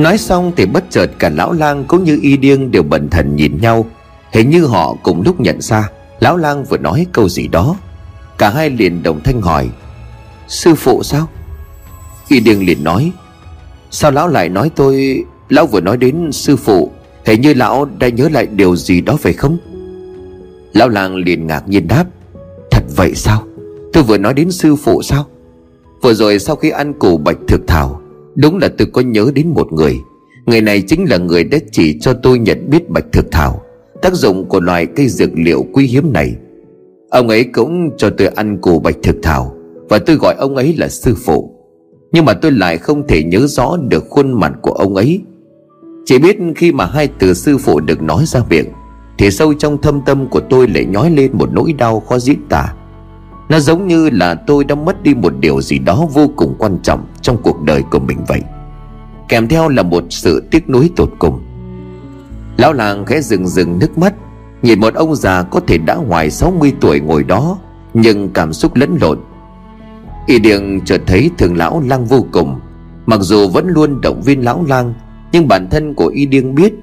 Nói xong thì bất chợt cả lão lang cũng như y điêng đều bẩn thần nhìn nhau. Hình như họ cùng lúc nhận ra, Lão lang vừa nói câu gì đó. Cả hai liền đồng thanh hỏi, Sư phụ sao? Y điêng liền nói, Sao lão lại nói tôi, Lão vừa nói đến sư phụ, Hình như lão đã nhớ lại điều gì đó phải không? Lão lang liền ngạc nhiên đáp, Thật vậy sao? Tôi vừa nói đến sư phụ sao? Vừa rồi sau khi ăn củ bạch thực thảo Đúng là tôi có nhớ đến một người. Người này chính là người đã chỉ cho tôi nhận biết bạch thực thảo. Tác dụng của loài cây dược liệu quý hiếm này. Ông ấy cũng cho tôi ăn củ bạch thực thảo, Và tôi gọi ông ấy là sư phụ. Nhưng mà tôi lại không thể nhớ rõ được khuôn mặt của ông ấy. Chỉ biết khi mà hai từ sư phụ được nói ra miệng, Thì sâu trong thâm tâm của tôi lại nhói lên một nỗi đau khó diễn tả. Nó giống như là tôi đã mất đi một điều gì đó vô cùng quan trọng trong cuộc đời của mình vậy. Kèm theo là một sự tiếc nuối tột cùng. Lão làng khẽ rừng rừng nước mắt, Nhìn một ông già có thể đã ngoài 60 tuổi ngồi đó, Nhưng cảm xúc lẫn lộn. Y Điền chợt thấy thường lão lang vô cùng. Mặc dù vẫn luôn động viên lão lang, Nhưng bản thân của Y Điên biết,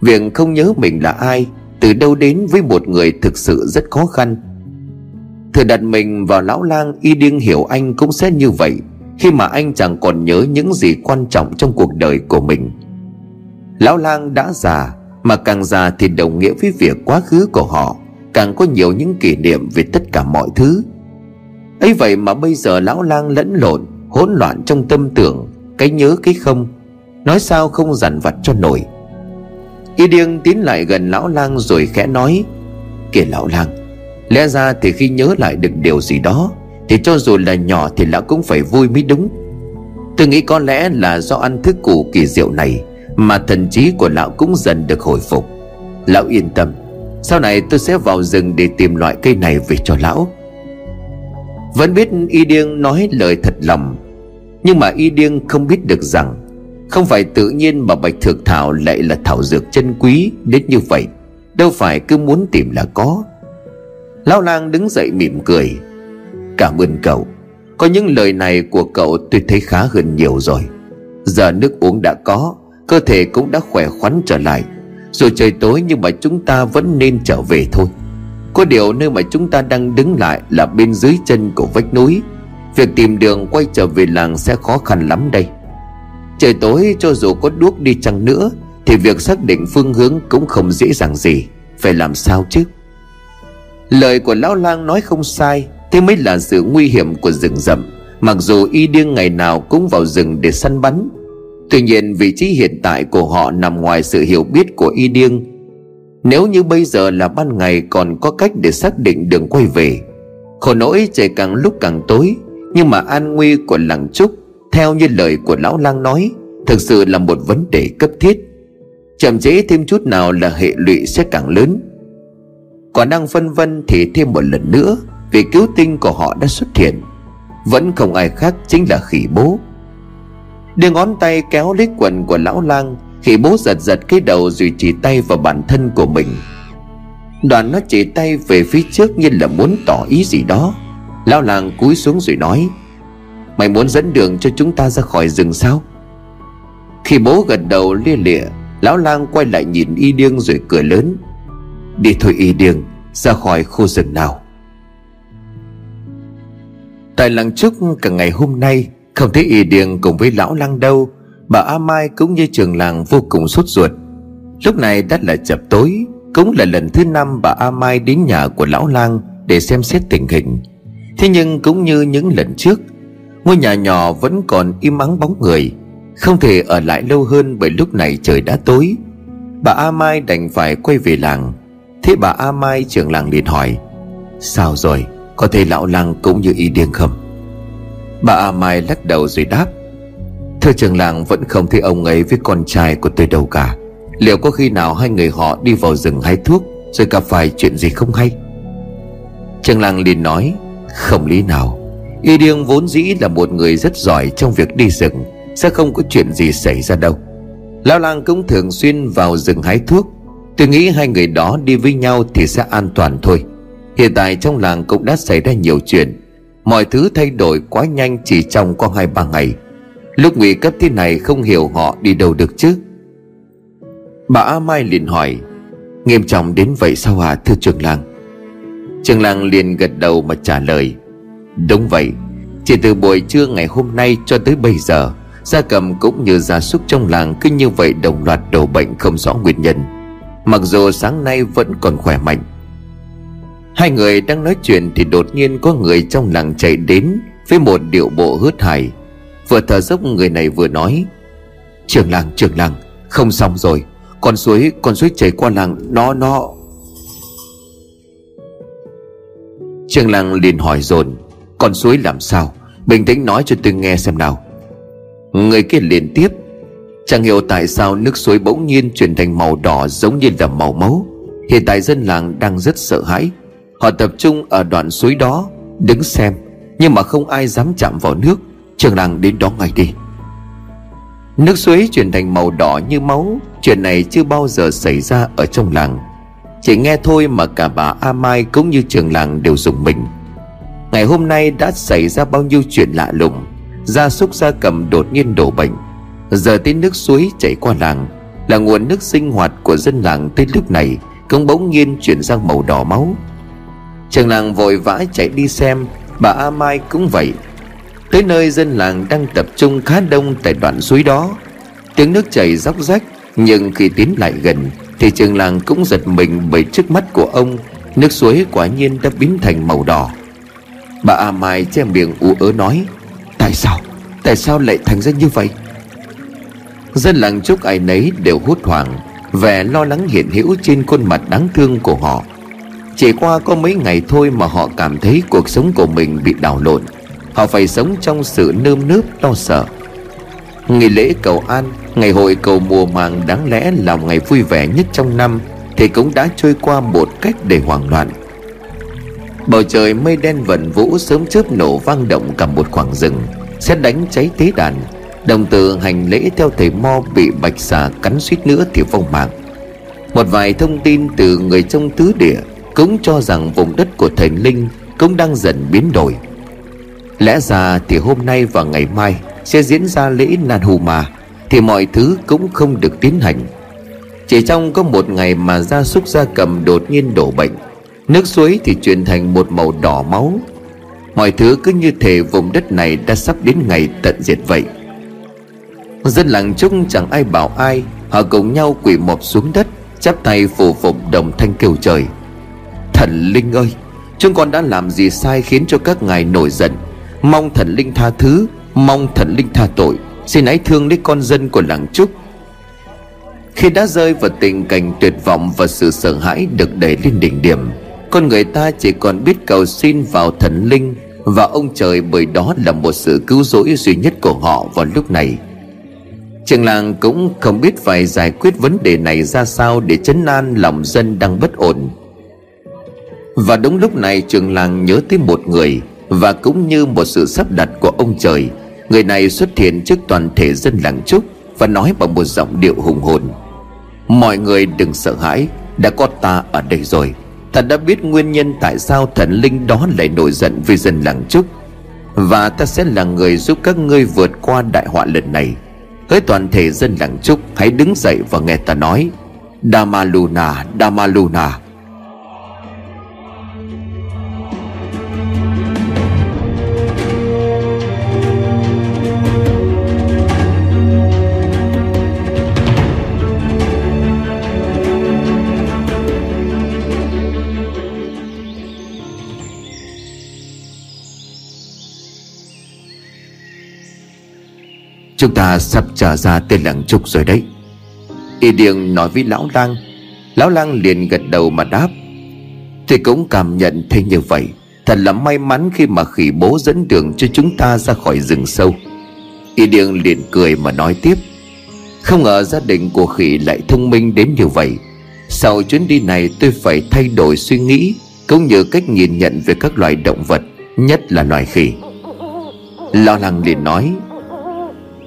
Việc không nhớ mình là ai, Từ đâu đến với một người thực sự rất khó khăn. Thử đặt mình vào lão lang, Y Điên hiểu anh cũng sẽ như vậy, Khi mà anh chẳng còn nhớ những gì quan trọng trong cuộc đời của mình. Lão lang đã già, mà càng già thì đồng nghĩa với việc quá khứ của họ càng có nhiều những kỷ niệm về tất cả mọi thứ. Ấy vậy mà bây giờ lão lang lẫn lộn, hỗn loạn trong tâm tưởng, cái nhớ cái không, nói sao không dằn vặt cho nổi. Y điêng tiến lại gần lão lang rồi khẽ nói, kìa lão lang lẽ ra thì khi nhớ lại được điều gì đó, thì cho dù là nhỏ thì lão cũng phải vui mới đúng. Tôi nghĩ có lẽ là do ăn thức củ kỳ diệu này mà thần trí của lão cũng dần được hồi phục. Lão yên tâm, Sau này tôi sẽ vào rừng để tìm loại cây này về cho lão. Vẫn biết Y Điêng nói lời thật lòng, Nhưng mà Y Điêng không biết được rằng Không phải tự nhiên mà Bạch Thược Thảo lại là thảo dược chân quý đến như vậy. Đâu phải cứ muốn tìm là có. Lão lang đứng dậy mỉm cười. Cảm ơn cậu. Có những lời này của cậu tôi thấy khá hơn nhiều rồi. Giờ nước uống đã có, Cơ thể cũng đã khỏe khoắn trở lại. Dù trời tối nhưng mà chúng ta vẫn nên trở về thôi. Có điều nơi mà chúng ta đang đứng lại Là bên dưới chân của vách núi. Việc tìm đường quay trở về làng sẽ khó khăn lắm đây. Trời tối cho dù có đuốc đi chăng nữa, Thì việc xác định phương hướng cũng không dễ dàng gì. Phải làm sao chứ? Lời của lão lang nói không sai, Thế mới là sự nguy hiểm của rừng rậm. Mặc dù y điên ngày nào cũng vào rừng để săn bắn. Tuy nhiên, vị trí hiện tại của họ nằm ngoài sự hiểu biết của y điêng Nếu như bây giờ là ban ngày còn có cách để xác định đường quay về. Khổ nỗi, trời càng lúc càng tối. Nhưng mà an nguy của làng trúc, Theo như lời của lão lang nói, Thực sự là một vấn đề cấp thiết. Chậm chế thêm chút nào là hệ lụy sẽ càng lớn. Còn đang phân vân thì thêm một lần nữa, Vì cứu tinh của họ đã xuất hiện. Vẫn không ai khác chính là khỉ bố. Đưa ngón tay kéo lấy quần của lão lang, khỉ bố giật giật cái đầu rồi chỉ tay vào bản thân của mình. Đoàn nó chỉ tay về phía trước như là muốn tỏ ý gì đó. Lão lang cúi xuống rồi nói, mày muốn dẫn đường cho chúng ta ra khỏi rừng sao? Khi bố gật đầu lia lịa, lão lang quay lại nhìn y điêng rồi cười lớn đi thôi y điêng ra khỏi khu rừng nào. Tại làng trúc cả ngày hôm nay, không thấy y điền cùng với lão lăng đâu, Bà A Mai cũng như trường làng vô cùng sốt ruột. Lúc này đã là chập tối, Cũng là lần thứ năm bà A Mai đến nhà của lão lang Để xem xét tình hình. Thế nhưng cũng như những lần trước, Ngôi nhà nhỏ vẫn còn im ắng bóng người, Không thể ở lại lâu hơn Bởi lúc này trời đã tối. Bà A Mai đành phải quay về làng. Thế bà A Mai trưởng làng liền hỏi, Sao rồi? Có thấy lão lăng cũng như y điên không? Bà A Mai lắc đầu rồi đáp, Thưa trưởng làng, vẫn không thấy ông ấy với con trai của tôi đâu cả. Liệu có khi nào hai người họ đi vào rừng hái thuốc Rồi gặp phải chuyện gì không hay? Trường làng liền nói, Không lý nào. Y Điêng vốn dĩ là một người rất giỏi trong việc đi rừng, Sẽ không có chuyện gì xảy ra đâu. Lão làng cũng thường xuyên vào rừng hái thuốc Tôi nghĩ hai người đó đi với nhau thì sẽ an toàn thôi. Hiện tại trong làng cũng đã xảy ra nhiều chuyện. Mọi thứ thay đổi quá nhanh chỉ trong có hai ba ngày. Lúc nguy cấp thế này không hiểu họ đi đâu được chứ. Bà A Mai liền hỏi, Nghiêm trọng đến vậy sao à thưa trường làng? Trường làng liền gật đầu mà trả lời, Đúng vậy, Chỉ từ buổi trưa ngày hôm nay cho tới bây giờ, Gia cầm cũng như gia súc trong làng Cứ như vậy đồng loạt đổ bệnh không rõ nguyên nhân. Mặc dù sáng nay vẫn còn khỏe mạnh, Hai người đang nói chuyện Thì đột nhiên có người trong làng chạy đến Với một điệu bộ hớt hải. Vừa thở dốc, người này vừa nói, Trường làng trường làng, Không xong rồi. Con suối con suối chảy qua làng, Nó nó. Trường làng liền hỏi dồn, Con suối làm sao? Bình tĩnh nói cho tôi nghe xem nào. Người kia liền tiếp Chẳng hiểu tại sao nước suối bỗng nhiên chuyển thành màu đỏ giống như là màu máu. Hiện tại dân làng đang rất sợ hãi. Họ tập trung ở đoạn suối đó, Đứng xem, Nhưng mà không ai dám chạm vào nước. Trường làng đến đó ngay đi. Nước suối chuyển thành màu đỏ như máu. Chuyện này chưa bao giờ xảy ra ở trong làng. Chỉ nghe thôi mà cả bà A Mai cũng như trường làng đều dùng mình. Ngày hôm nay đã xảy ra bao nhiêu chuyện lạ lùng. Gia súc gia cầm đột nhiên đổ bệnh. Giờ tiếng nước suối chảy qua làng, Là nguồn nước sinh hoạt của dân làng tới lúc này Cũng bỗng nhiên chuyển sang màu đỏ máu. Trường làng vội vã chạy đi xem, Bà A Mai cũng vậy. Tới nơi dân làng đang tập trung khá đông tại đoạn suối đó. Tiếng nước chảy róc rách, Nhưng khi tiến lại gần, Thì trường làng cũng giật mình bởi trước mắt của ông, Nước suối quả nhiên đã biến thành màu đỏ. Bà A Mai che miệng ú ớ nói, Tại sao? Tại sao lại thành ra như vậy? Dân làng chúc ai nấy đều hốt hoảng, Vẻ lo lắng hiện hữu trên khuôn mặt đáng thương của họ. Chỉ qua có mấy ngày thôi mà họ cảm thấy cuộc sống của mình bị đảo lộn. Họ phải sống trong sự nơm nớp lo sợ. Ngày lễ cầu an, Ngày hội cầu mùa màng đáng lẽ là ngày vui vẻ nhất trong năm, Thì cũng đã trôi qua một cách để hoảng loạn. Bầu trời mây đen vần vũ sớm chớp nổ vang động cả một khoảng rừng, Xét đánh cháy tế đàn. Đồng tử hành lễ theo thầy Mo bị bạch xà cắn suýt nữa thì vong mạng. Một vài thông tin từ người trong tứ địa Cũng cho rằng vùng đất của thần Linh cũng đang dần biến đổi. Lẽ ra thì hôm nay và ngày mai Sẽ diễn ra lễ Nan Hù Mà Thì mọi thứ cũng không được tiến hành. Chỉ trong có một ngày mà gia súc gia cầm đột nhiên đổ bệnh, Nước suối thì chuyển thành một màu đỏ máu. Mọi thứ cứ như thể vùng đất này đã sắp đến ngày tận diệt vậy. Dân làng chung chẳng ai bảo ai, Họ cùng nhau quỳ mọp xuống đất, Chắp tay phù phục đồng thanh kêu trời. Thần Linh ơi, Chúng con đã làm gì sai khiến cho các ngài nổi giận? Mong thần linh tha thứ, Mong thần linh tha tội. Xin hãy thương lấy con dân của làng Trúc Khi đã rơi vào tình cảnh tuyệt vọng Và sự sợ hãi được đẩy lên đỉnh điểm, Con người ta chỉ còn biết cầu xin vào thần linh Và ông trời bởi đó là một sự cứu rỗi duy nhất của họ vào lúc này. Trường làng cũng không biết phải giải quyết vấn đề này ra sao Để chấn an lòng dân đang bất ổn. Và đúng lúc này trường làng nhớ tới một người, và cũng như một sự sắp đặt của ông trời, Người này xuất hiện trước toàn thể dân làng Trúc Và nói bằng một giọng điệu hùng hồn. Mọi người đừng sợ hãi, Đã có ta ở đây rồi. Ta đã biết nguyên nhân tại sao thần linh đó lại nổi giận với dân làng Trúc Và ta sẽ là người giúp các ngươi vượt qua đại họa lần này. Hỡi toàn thể dân làng Trúc, Hãy đứng dậy và nghe ta nói. Damaluna Damaluna Chúng ta sắp trở ra tên làng trúc rồi đấy. Y Điền nói với Lão Lang. Lão Lang liền gật đầu mà đáp. Thì cũng cảm nhận thế như vậy. Thật là may mắn khi mà khỉ bố dẫn đường cho chúng ta ra khỏi rừng sâu. Y Điền liền cười mà nói tiếp. Không ngờ gia đình của khỉ lại thông minh đến như vậy. Sau chuyến đi này tôi phải thay đổi suy nghĩ, Cũng như cách nhìn nhận về các loài động vật, Nhất là loài khỉ. Lo lắng liền nói.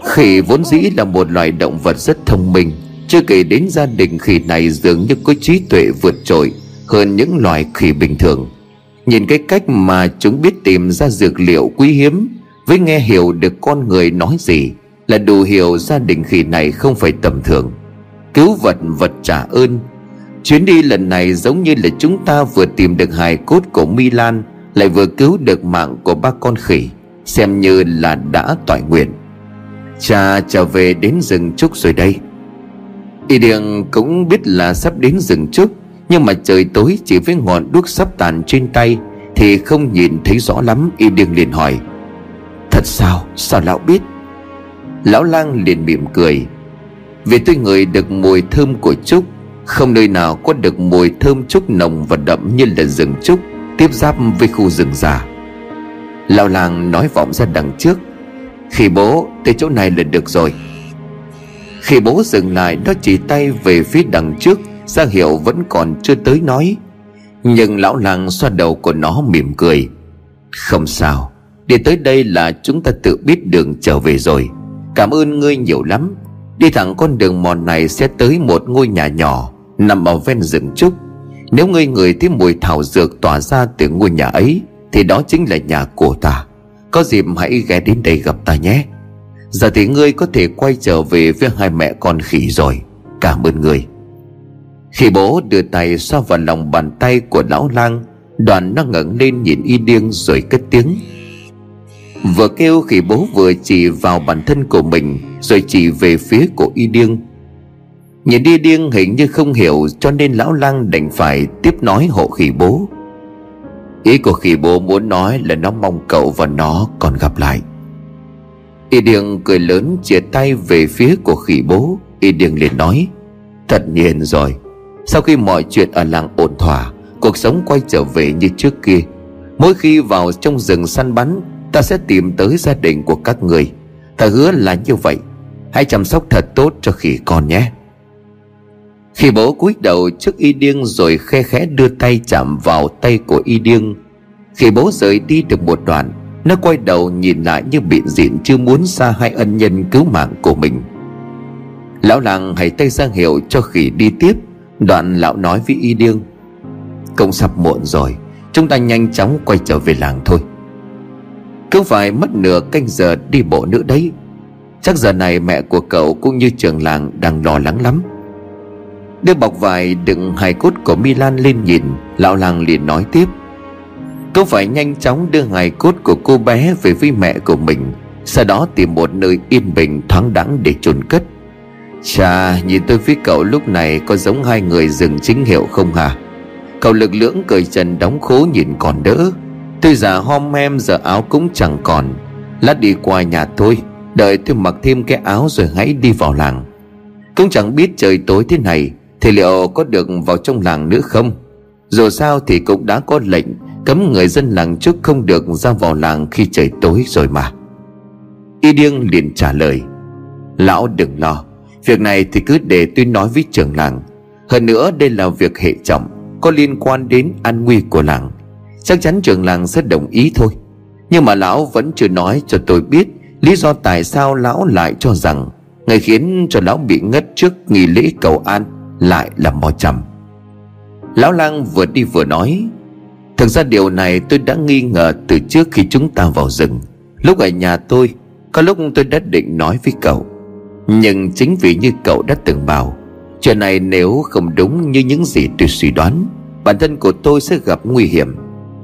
Khỉ vốn dĩ là một loài động vật rất thông minh, Chưa kể đến gia đình khỉ này dường như có trí tuệ vượt trội Hơn những loài khỉ bình thường. Nhìn cái cách mà chúng biết tìm ra dược liệu quý hiếm Với nghe hiểu được con người nói gì Là đủ hiểu gia đình khỉ này không phải tầm thường. Cứu vật vật trả ơn. Chuyến đi lần này giống như là chúng ta vừa tìm được hài cốt của Milan, Lại vừa cứu được mạng của ba con khỉ, Xem như là đã tỏi nguyện. Cha trở về đến rừng trúc rồi đây. Y Điền cũng biết là sắp đến rừng trúc Nhưng mà trời tối chỉ với ngọn đuốc sắp tàn trên tay Thì không nhìn thấy rõ lắm, Y Điền liền hỏi, Thật sao? Sao lão biết? Lão lang liền mỉm cười, Vì tôi ngửi được mùi thơm của trúc, Không nơi nào có được mùi thơm trúc nồng và đậm như là rừng trúc Tiếp giáp với khu rừng già. Lão lang nói vọng ra đằng trước khi bố tới chỗ này là được rồi. Khi bố dừng lại, Nó chỉ tay về phía đằng trước ra hiệu vẫn còn chưa tới nói. Nhưng lão làng xoa đầu của nó mỉm cười. Không sao, Đi tới đây là chúng ta tự biết đường trở về rồi. Cảm ơn ngươi nhiều lắm. Đi thẳng con đường mòn này sẽ tới một ngôi nhà nhỏ, Nằm ở ven rừng trúc Nếu ngươi ngửi thấy mùi thảo dược tỏa ra từ ngôi nhà ấy, Thì đó chính là nhà của ta. Có dịp hãy ghé đến đây gặp ta nhé. Giờ thì ngươi có thể quay trở về với hai mẹ con khỉ rồi. Cảm ơn ngươi. Khi bố đưa tay xoa vào lòng bàn tay của lão lang. Đoàn nó ngẩng lên nhìn y điên rồi cất tiếng. Vừa kêu khi bố vừa chỉ vào bản thân của mình, Rồi chỉ về phía của y điên. Nhìn đi điên hình như không hiểu Cho nên lão lang đành phải tiếp nói hộ khỉ bố. Ý của khỉ bố muốn nói là nó mong cậu và nó còn gặp lại. Y Điền cười lớn chia tay về phía của khỉ bố. Y Điền liền nói Thật nhiên rồi. Sau khi mọi chuyện ở làng ổn thỏa, Cuộc sống quay trở về như trước kia. Mỗi khi vào trong rừng săn bắn, Ta sẽ tìm tới gia đình của các người. Ta hứa là như vậy. Hãy chăm sóc thật tốt cho khỉ con nhé. Khi bố cúi đầu trước y điêng Rồi khe khẽ đưa tay chạm vào tay của y điêng, Khi bố rời đi được một đoạn, Nó quay đầu nhìn lại như bị diện Chưa muốn xa hai ân nhân cứu mạng của mình. Lão làng hãy tay ra hiệu cho khỉ đi tiếp, Đoạn lão nói với y điêng. Công sắp muộn rồi, Chúng ta nhanh chóng quay trở về làng thôi. Cứ phải mất nửa canh giờ đi bộ nữa đấy. Chắc giờ này mẹ của cậu cũng như trường làng đang lo lắng lắm. Đưa bọc vải đựng hài cốt của Milan lên nhìn, Lão làng liền nói tiếp. Cậu phải nhanh chóng đưa hài cốt của cô bé về với mẹ của mình, Sau đó tìm một nơi yên bình thoáng đẳng để chôn cất. Chà, nhìn tôi với cậu lúc này có giống hai người rừng chính hiệu không hả? Cậu lực lưỡng cởi trần đóng khố nhìn còn đỡ. Tôi già hom em giờ áo cũng chẳng còn. Lát đi qua nhà tôi, Đợi tôi mặc thêm cái áo rồi hãy đi vào làng. Cũng chẳng biết trời tối thế này thì liệu có được vào trong làng nữa không? Dù sao thì cũng đã có lệnh Cấm người dân làng trước không được ra vào làng khi trời tối rồi mà. Y điêng liền trả lời, Lão đừng lo, Việc này thì cứ để tôi nói với trưởng làng. Hơn nữa đây là việc hệ trọng, Có liên quan đến an nguy của làng. Chắc chắn trưởng làng sẽ đồng ý thôi. Nhưng mà lão vẫn chưa nói cho tôi biết Lý do tại sao lão lại cho rằng ngày khiến cho lão bị ngất trước nghi lễ cầu an. Lại là mò chầm Lão lang vừa đi vừa nói, Thực ra điều này tôi đã nghi ngờ từ trước khi chúng ta vào rừng. Lúc ở nhà tôi, Có lúc tôi đã định nói với cậu. Nhưng chính vì như cậu đã từng bảo, Chuyện này nếu không đúng như những gì tôi suy đoán, Bản thân của tôi sẽ gặp nguy hiểm.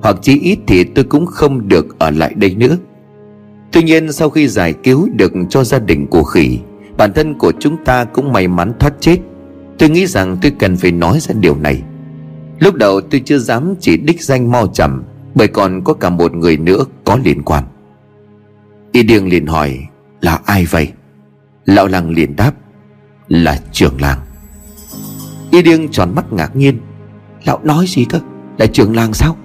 Hoặc chí ít thì tôi cũng không được ở lại đây nữa. Tuy nhiên sau khi giải cứu được cho gia đình của khỉ, Bản thân của chúng ta cũng may mắn thoát chết. Tôi nghĩ rằng tôi cần phải nói ra điều này. Lúc đầu tôi chưa dám chỉ đích danh mau chậm Bởi còn có cả một người nữa có liên quan. Y điêng liền hỏi, Là ai vậy? Lão làng liền đáp, Là trưởng làng. Y điêng tròn mắt ngạc nhiên, Lão nói gì cơ? Là trưởng làng sao?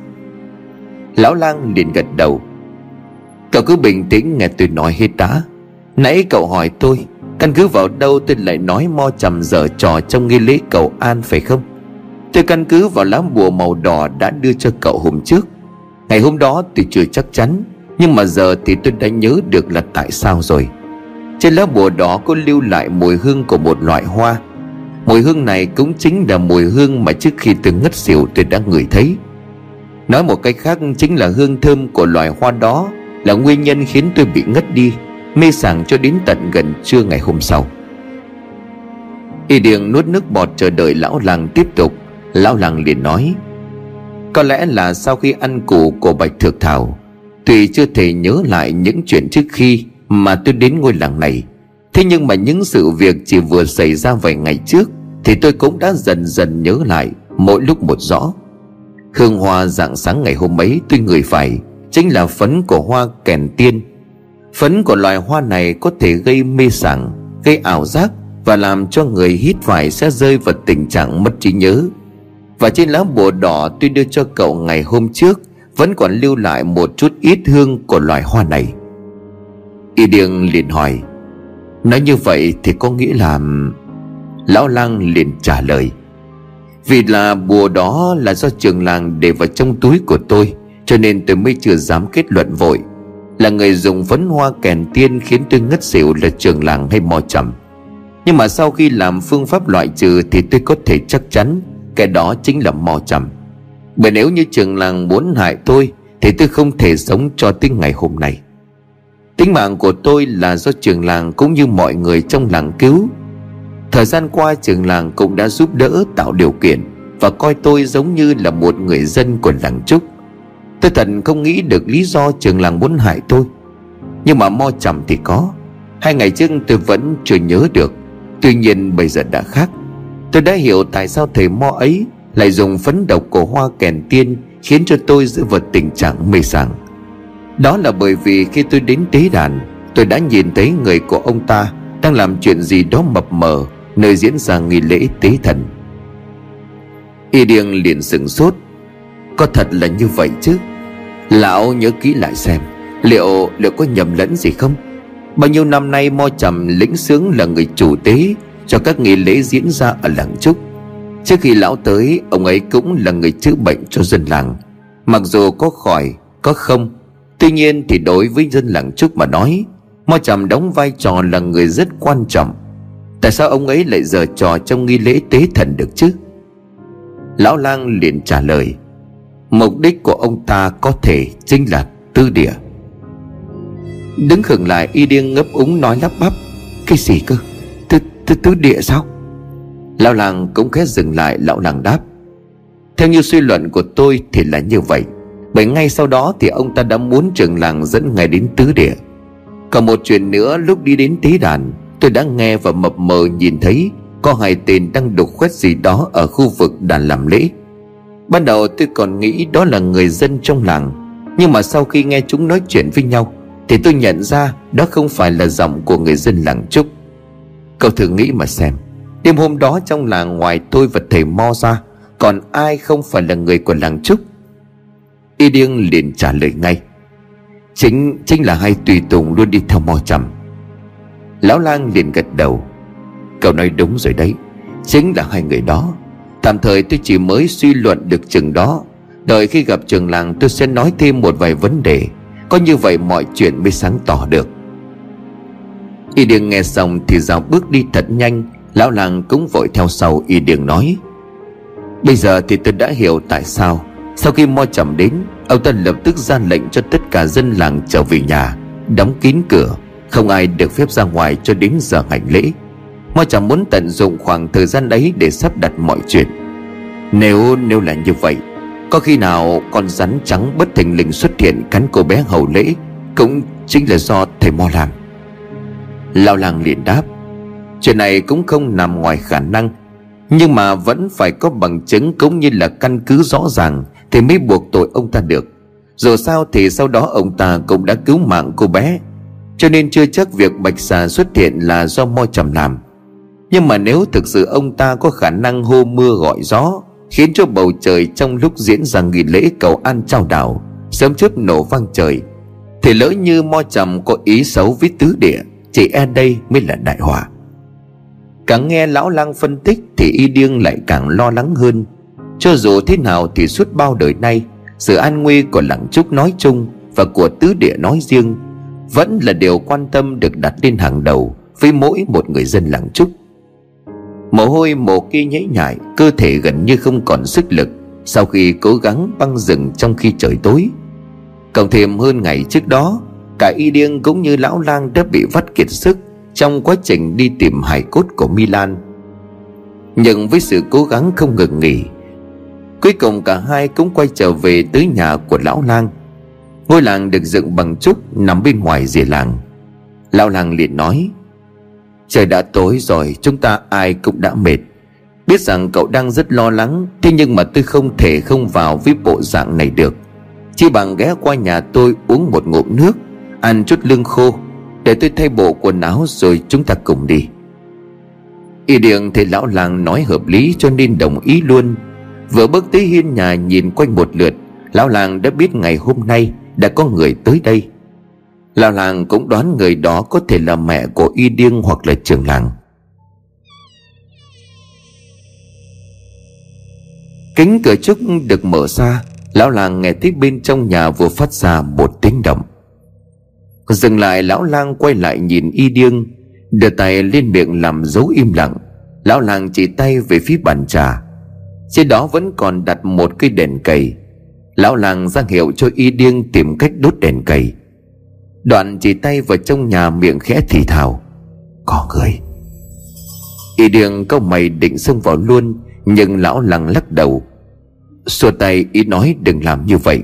Lão lang liền gật đầu, Cậu cứ bình tĩnh nghe tôi nói hết đã. Nãy cậu hỏi tôi Căn cứ vào đâu tôi lại nói mo trầm dở trò trong nghi lễ cầu an phải không? Tôi căn cứ vào lá bùa màu đỏ đã đưa cho cậu hôm trước. Ngày hôm đó tôi chưa chắc chắn, Nhưng mà giờ thì tôi đã nhớ được là tại sao rồi. Trên lá bùa đỏ có lưu lại mùi hương của một loại hoa. Mùi hương này cũng chính là mùi hương mà trước khi tôi ngất xỉu tôi đã ngửi thấy. Nói một cách khác, chính là hương thơm của loài hoa đó Là nguyên nhân khiến tôi bị ngất đi. Mê sảng cho đến tận gần trưa ngày hôm sau. Y Điền nuốt nước bọt chờ đợi lão làng tiếp tục. Lão làng liền nói, Có lẽ là sau khi ăn củ của Bạch Thược Thảo, Tuy chưa thể nhớ lại những chuyện trước khi Mà tôi đến ngôi làng này. Thế nhưng mà những sự việc chỉ vừa xảy ra vài ngày trước Thì tôi cũng đã dần dần nhớ lại Mỗi lúc một rõ. Hương hoa dạng sáng ngày hôm ấy tôi ngửi phải, Chính là phấn của hoa kèn tiên Phấn của loài hoa này có thể gây mê sảng, Gây ảo giác Và làm cho người hít phải sẽ rơi vào tình trạng mất trí nhớ. Và trên lá bùa đỏ tôi đưa cho cậu ngày hôm trước, Vẫn còn lưu lại một chút ít hương của loài hoa này. Y Điêng liền hỏi, Nói như vậy thì có nghĩa là Lão lang liền trả lời, Vì là bùa đó là do trường làng để vào trong túi của tôi, Cho nên tôi mới chưa dám kết luận vội. Là người dùng phấn hoa kèn tiên khiến tôi ngất xỉu là trường làng hay mò chậm. Nhưng mà sau khi làm phương pháp loại trừ Thì tôi có thể chắc chắn Cái đó chính là mò chậm. Bởi nếu như trường làng muốn hại tôi Thì tôi không thể sống cho tới ngày hôm nay. Tính mạng của tôi là do trường làng cũng như mọi người trong làng cứu. Thời gian qua trường làng cũng đã giúp đỡ tạo điều kiện Và coi tôi giống như là một người dân của làng Trúc. Tôi thật không nghĩ được lý do trường làng muốn hại tôi. Nhưng mà mo chậm thì có. Hai ngày trước tôi vẫn chưa nhớ được. Tuy nhiên bây giờ đã khác. Tôi đã hiểu tại sao thầy mo ấy Lại dùng phấn độc của hoa kèn tiên Khiến cho tôi giữ vật tình trạng mê sảng. Đó là bởi vì khi tôi đến tế đàn, Tôi đã nhìn thấy người của ông ta Đang làm chuyện gì đó mập mờ, Nơi diễn ra nghi lễ tế thần. Y Điêng liền sửng sốt. Có thật là như vậy chứ? Lão nhớ kỹ lại xem, Liệu liệu có nhầm lẫn gì không? Bao nhiêu năm nay Mo Trầm lĩnh sướng là người chủ tế, Cho các nghi lễ diễn ra ở làng Trúc. Trước khi lão tới, Ông ấy cũng là người chữa bệnh cho dân làng. Mặc dù có khỏi, Có không, Tuy nhiên thì đối với dân làng Trúc mà nói, Mo Trầm đóng vai trò là người rất quan trọng. Tại sao ông ấy lại giờ trò trong nghi lễ tế thần được chứ? Lão lang liền trả lời Mục đích của ông ta có thể chính là tư địa. Đứng khựng lại y điên ngấp úng nói lắp bắp Cái gì cơ? Tư, tư, tư địa sao? Lão làng cũng khẽ dừng lại lão làng đáp Theo như suy luận của tôi thì là như vậy. Bởi ngay sau đó thì ông ta đã muốn trường làng dẫn ngài đến tứ địa. Còn một chuyện nữa lúc đi đến tế đàn Tôi đã nghe và mập mờ nhìn thấy Có hai tên đang đục khoét gì đó ở khu vực đàn làm lễ. Ban đầu tôi còn nghĩ đó là người dân trong làng. Nhưng mà sau khi nghe chúng nói chuyện với nhau, Thì tôi nhận ra đó không phải là giọng của người dân làng Trúc. Cậu thử nghĩ mà xem. Đêm hôm đó trong làng ngoài tôi và thầy Mo ra Còn ai không phải là người của làng Trúc? Y điêng liền trả lời ngay. Chính chính là hai tùy tùng luôn đi theo Mo trầm. Lão lang liền gật đầu. Cậu nói đúng rồi đấy. Chính là hai người đó. Tạm thời tôi chỉ mới suy luận được chừng đó. Đợi khi gặp trường làng tôi sẽ nói thêm một vài vấn đề. Có như vậy mọi chuyện mới sáng tỏ được. Y điền nghe xong thì dạo bước đi thật nhanh. Lão làng cũng vội theo sau, Y điền nói. Bây giờ thì tôi đã hiểu tại sao. Sau khi mo chậm đến, Ông ta lập tức ra lệnh cho tất cả dân làng trở về nhà, Đóng kín cửa. Không ai được phép ra ngoài cho đến giờ hành lễ. Mo chẳng muốn tận dụng khoảng thời gian ấy Để sắp đặt mọi chuyện. Nếu nếu là như vậy, Có khi nào con rắn trắng bất thình lình xuất hiện Cắn cô bé hầu lễ Cũng chính là do thầy Mo làm lão làng liền đáp, Chuyện này cũng không nằm ngoài khả năng, Nhưng mà vẫn phải có bằng chứng Cũng như là căn cứ rõ ràng thì mới buộc tội ông ta được. Dù sao thì sau đó ông ta cũng đã cứu mạng cô bé, Cho nên chưa chắc việc bạch xà xuất hiện là do mo trầm làm. Nhưng mà nếu thực sự ông ta có khả năng hô mưa gọi gió, Khiến cho bầu trời trong lúc diễn ra nghỉ lễ cầu an trao đảo, Sớm chớp nổ vang trời, Thì lỡ như mo trầm có ý xấu với tứ địa, Chỉ e đây mới là đại họa. Càng nghe lão lang phân tích Thì y điêng lại càng lo lắng hơn. Cho dù thế nào thì suốt bao đời nay, Sự an nguy của làng trúc nói chung Và của tứ địa nói riêng Vẫn là điều quan tâm được đặt lên hàng đầu Với mỗi một người dân làng trúc. Mồ hôi mồ kia nhễ nhại, Cơ thể gần như không còn sức lực. Sau khi cố gắng băng rừng trong khi trời tối, Cộng thêm hơn ngày trước đó, Cả y điên cũng như lão lang đã bị vắt kiệt sức Trong quá trình đi tìm hải cốt của Milan. Nhưng với sự cố gắng không ngừng nghỉ, Cuối cùng cả hai cũng quay trở về tới nhà của lão lang. Ngôi làng được dựng bằng trúc nằm bên ngoài rìa làng. Lão lang liền nói Trời đã tối rồi, chúng ta ai cũng đã mệt. Biết rằng cậu đang rất lo lắng, Thế nhưng mà tôi không thể không vào với bộ dạng này được. Chỉ bằng ghé qua nhà tôi uống một ngụm nước, Ăn chút lương khô, Để tôi thay bộ quần áo rồi chúng ta cùng đi. Y điện thì lão làng nói hợp lý cho nên đồng ý luôn. Vừa bước tới hiên nhà nhìn quanh một lượt, Lão làng đã biết ngày hôm nay đã có người tới đây. Lão làng cũng đoán người đó có thể là mẹ của Y Điêng hoặc là trường làng. Kính cửa trúc được mở ra, Lão làng nghe thấy bên trong nhà vừa phát ra một tiếng động. Dừng lại, lão lang quay lại nhìn y điêng, Đưa tay lên miệng làm dấu im lặng. Lão làng chỉ tay về phía bàn trà. Trên đó vẫn còn đặt một cây đèn cầy. Lão làng ra hiệu cho y điêng tìm cách đốt đèn cầy. Đoạn chỉ tay vào trong nhà miệng khẽ thì thào, Có người. Y điền câu mày định xông vào luôn, Nhưng lão làng lắc đầu. Xua tay, y nói, đừng làm như vậy.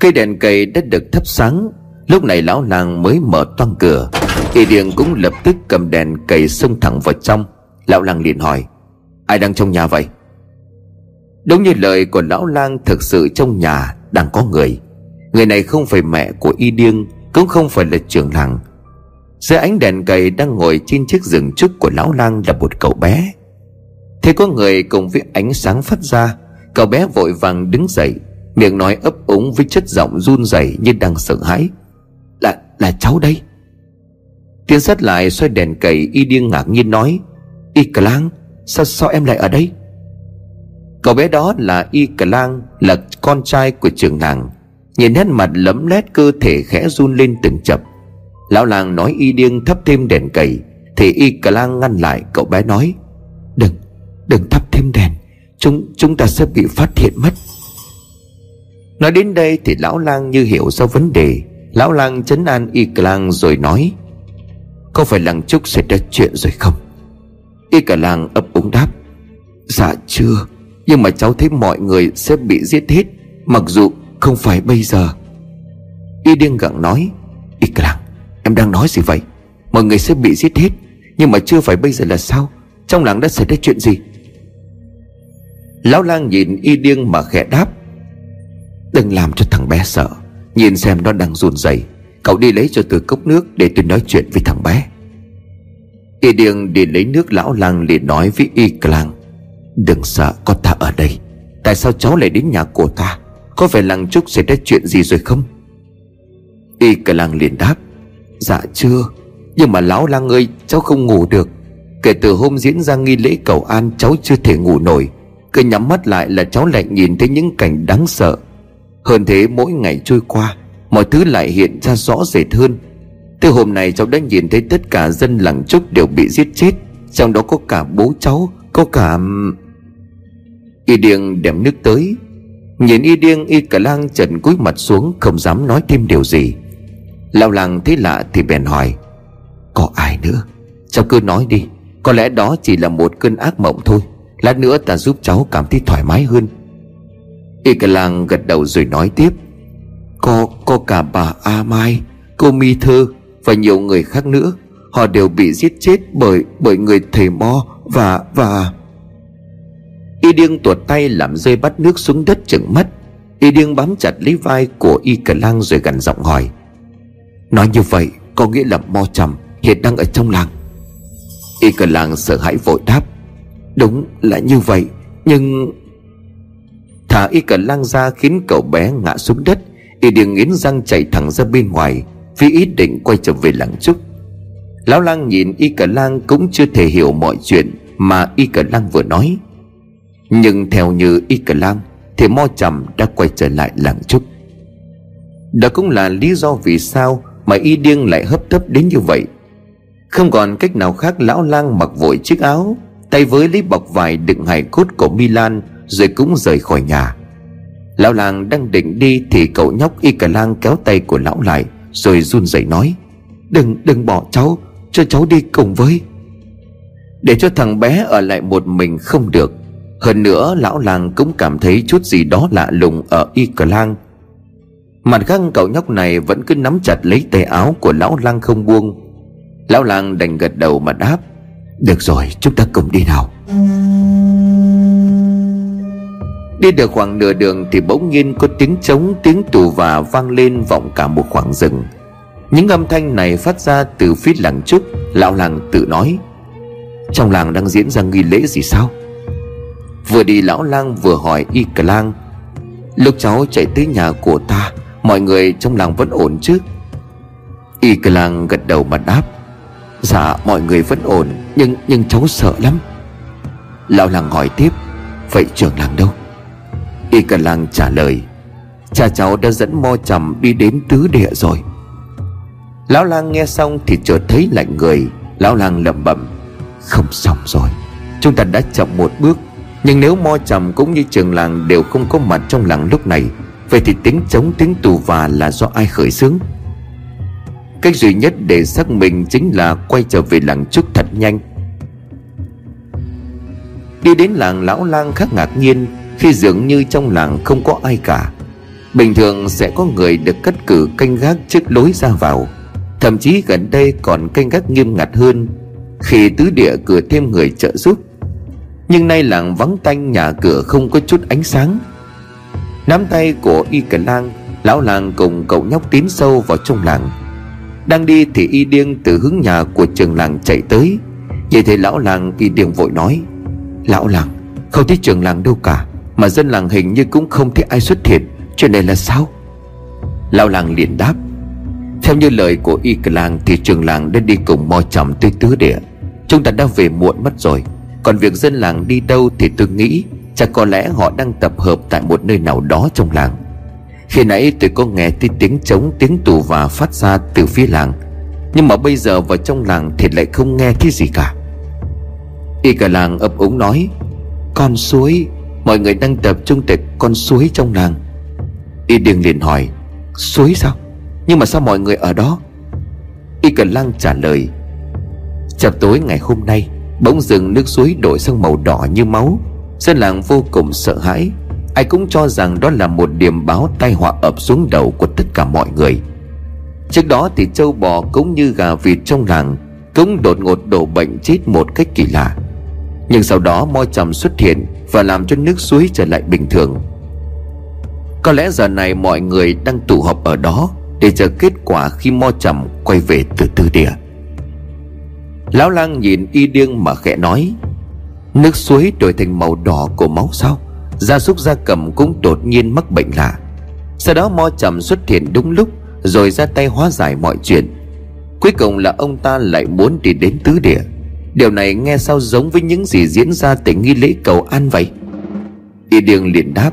Cây đèn cầy đã được thắp sáng, Lúc này lão làng mới mở toang cửa. Y điền cũng lập tức cầm đèn cầy xông thẳng vào trong. Lão làng liền hỏi, Ai đang trong nhà vậy? Đúng như lời của lão lang, Thực sự trong nhà đang có người. Người này không phải mẹ của Y Điêng Cũng không phải là trưởng làng. Dưới ánh đèn cầy đang ngồi trên chiếc giường trúc của lão lang là một cậu bé. Thế có người cùng với ánh sáng phát ra Cậu bé vội vàng đứng dậy Miệng nói ấp úng với chất giọng run rẩy như đang sợ hãi. Là là cháu đây. Tiến sát lại xoay đèn cầy Y điên ngạc nhiên nói Y cờ lang sao, sao em lại ở đây? Cậu bé đó là Y cờ lang Là con trai của trường làng. Nhìn nét mặt lấm lét, cơ thể khẽ run lên từng chập. Lão làng nói Y điên thắp thêm đèn cầy, Thì Y cà lang ngăn lại, cậu bé nói, Đừng Đừng thắp thêm đèn, Chúng chúng ta sẽ bị phát hiện mất. Nói đến đây thì lão lang như hiểu ra vấn đề. Lão lang chấn an y lang rồi nói, Có phải làng trúc xảy ra chuyện rồi không? Y cả làng ấp úng đáp Dạ chưa, Nhưng mà cháu thấy mọi người sẽ bị giết hết, Mặc dù không phải bây giờ. Y điên gặng nói, Y lặng Em đang nói gì vậy? Mọi người sẽ bị giết hết, Nhưng mà chưa phải bây giờ là sao? Trong làng đã xảy ra chuyện gì? Lão lang nhìn y điên mà khẽ đáp, Đừng làm cho thằng bé sợ. Nhìn xem nó đang run rẩy. Cậu đi lấy cho tôi cốc nước để tôi nói chuyện với thằng bé. Y điên đi lấy nước lão lang liền nói với y clang, Đừng sợ có ta ở đây. Tại sao cháu lại đến nhà của ta? Có phải làng trúc xảy ra chuyện gì rồi không? Y clang liền đáp Dạ chưa, Nhưng mà lão lang ơi, cháu không ngủ được. Kể từ hôm diễn ra nghi lễ cầu an, Cháu chưa thể ngủ nổi. Cứ nhắm mắt lại là cháu lại nhìn thấy những cảnh đáng sợ. Hơn thế, mỗi ngày trôi qua, Mọi thứ lại hiện ra rõ rệt hơn. Từ hôm nay cháu đã nhìn thấy tất cả dân làng trúc đều bị giết chết, Trong đó có cả bố cháu, Có cả... Y điền đem nước tới Nhìn y điên y cả lang trần cúi mặt xuống Không dám nói thêm điều gì. Lão làng thấy lạ thì bèn hỏi Có ai nữa? Cháu cứ nói đi Có lẽ đó chỉ là một cơn ác mộng thôi. Lát nữa ta giúp cháu cảm thấy thoải mái hơn. Y cả lang gật đầu rồi nói tiếp Có, có cả bà A Mai Cô Mi Thơ Và nhiều người khác nữa. Họ đều bị giết chết bởi bởi người thầy mo Và và Y điên tuột tay làm rơi bắt nước xuống đất chừng mất. Y điên bám chặt lấy vai của Y Cờ lang rồi gần giọng hỏi, Nói như vậy có nghĩa là mo trầm Hiện đang ở trong làng? Y Cờ lang sợ hãi vội đáp, Đúng là như vậy, Nhưng Thả y Cờ lang ra khiến cậu bé ngã xuống đất. Y điên nghiến răng chạy thẳng ra bên ngoài, Vì ý định quay trở về làng trúc Lão lang nhìn y Cờ lang cũng chưa thể hiểu mọi chuyện Mà y Cờ lang vừa nói. Nhưng theo như y cả lang Thì mo trầm đã quay trở lại làng trúc. Đó cũng là lý do vì sao Mà y điên lại hấp tấp đến như vậy. Không còn cách nào khác, lão lang mặc vội chiếc áo, Tay với lấy bọc vải đựng hài cốt của Milan Rồi cũng rời khỏi nhà. Lão làng đang định đi Thì cậu nhóc y cả lang kéo tay của lão lại, Rồi run rẩy nói, Đừng đừng bỏ cháu, Cho cháu đi cùng với. Để cho thằng bé ở lại một mình không được. Hơn nữa, lão làng cũng cảm thấy chút gì đó lạ lùng ở y cờ lang Mặt khác cậu nhóc này vẫn cứ nắm chặt lấy tay áo của lão lang không buông. Lão lang đành gật đầu mà đáp, Được rồi, chúng ta cùng đi nào. Đi được khoảng nửa đường thì bỗng nhiên có tiếng trống, tiếng tù và vang lên vọng cả một khoảng rừng. Những âm thanh này phát ra từ phía làng trúc Lão làng tự nói, Trong làng đang diễn ra nghi lễ gì sao? Vừa đi lão lang vừa hỏi y cờ lang. Lúc cháu chạy tới nhà của ta, Mọi người trong làng vẫn ổn chứ? Y cờ lang gật đầu mà đáp Dạ mọi người vẫn ổn, Nhưng nhưng cháu sợ lắm. Lão làng hỏi tiếp, Vậy trưởng làng đâu? Y cờ lang trả lời, Cha cháu đã dẫn mo trầm đi đến tứ địa rồi. Lão lang nghe xong thì chợt thấy lạnh người. Lão lang lẩm bẩm, Không xong rồi, Chúng ta đã chậm một bước nhưng nếu mo trầm cũng như trường làng đều không có mặt trong làng lúc này, Vậy thì tiếng chống tiếng tù và là do ai khởi xướng? Cách duy nhất để xác minh chính là quay trở về làng trúc thật nhanh. Đi đến làng lão lang khác ngạc nhiên, Khi dường như trong làng không có ai cả. Bình thường sẽ có người được cắt cử canh gác trước lối ra vào. Thậm chí gần đây còn canh gác nghiêm ngặt hơn. Khi tứ địa cử thêm người trợ giúp nhưng nay làng vắng tanh, nhà cửa không có chút ánh sáng. Nắm tay của Y Cẩn Lang, Lão làng cùng cậu nhóc tiến sâu vào trong làng. Đang đi thì Y điên từ hướng nhà của trường làng chạy tới. Vậy thì lão làng, Y điên vội nói, Lão làng, không thấy trường làng đâu cả, Mà dân làng hình như cũng không thấy ai xuất hiện, Chuyện này là sao? Lão làng liền đáp, Theo như lời của Y Cẩn Lang Thì trường làng đã đi cùng mò chậm tới tứ địa. Chúng ta đã về muộn mất rồi. Còn việc dân làng đi đâu thì tôi nghĩ Chắc có lẽ họ đang tập hợp tại một nơi nào đó trong làng. Khi nãy tôi có nghe thấy tiếng trống, tiếng tù và phát ra từ phía làng. Nhưng mà bây giờ vào trong làng thì lại không nghe thấy gì cả. Y cả làng ấp úng nói, Con suối, Mọi người đang tập trung tại con suối trong làng. Y điên liền hỏi, Suối sao? Nhưng mà sao mọi người ở đó? Y cả lăng trả lời, Chập tối ngày hôm nay Bỗng dừng nước suối đổi sang màu đỏ như máu. Dân làng vô cùng sợ hãi. Ai cũng cho rằng đó là một điểm báo tai họa ập xuống đầu của tất cả mọi người. Trước đó thì châu bò cũng như gà vịt trong làng Cũng đột ngột đổ bệnh chết một cách kỳ lạ. Nhưng sau đó mo trầm xuất hiện Và làm cho nước suối trở lại bình thường. Có lẽ giờ này mọi người đang tụ họp ở đó Để chờ kết quả khi mo trầm quay về từ tư địa. Lão lang nhìn y điêng mà khẽ nói, Nước suối đổi thành màu đỏ của máu sao? Gia súc gia cầm cũng đột nhiên mắc bệnh lạ. Sau đó mo trầm xuất hiện đúng lúc, Rồi ra tay hóa giải mọi chuyện. Cuối cùng là ông ta lại muốn đi đến tứ địa. Điều này nghe sao giống với những gì diễn ra tại nghi lễ cầu an vậy? Y điêng liền đáp,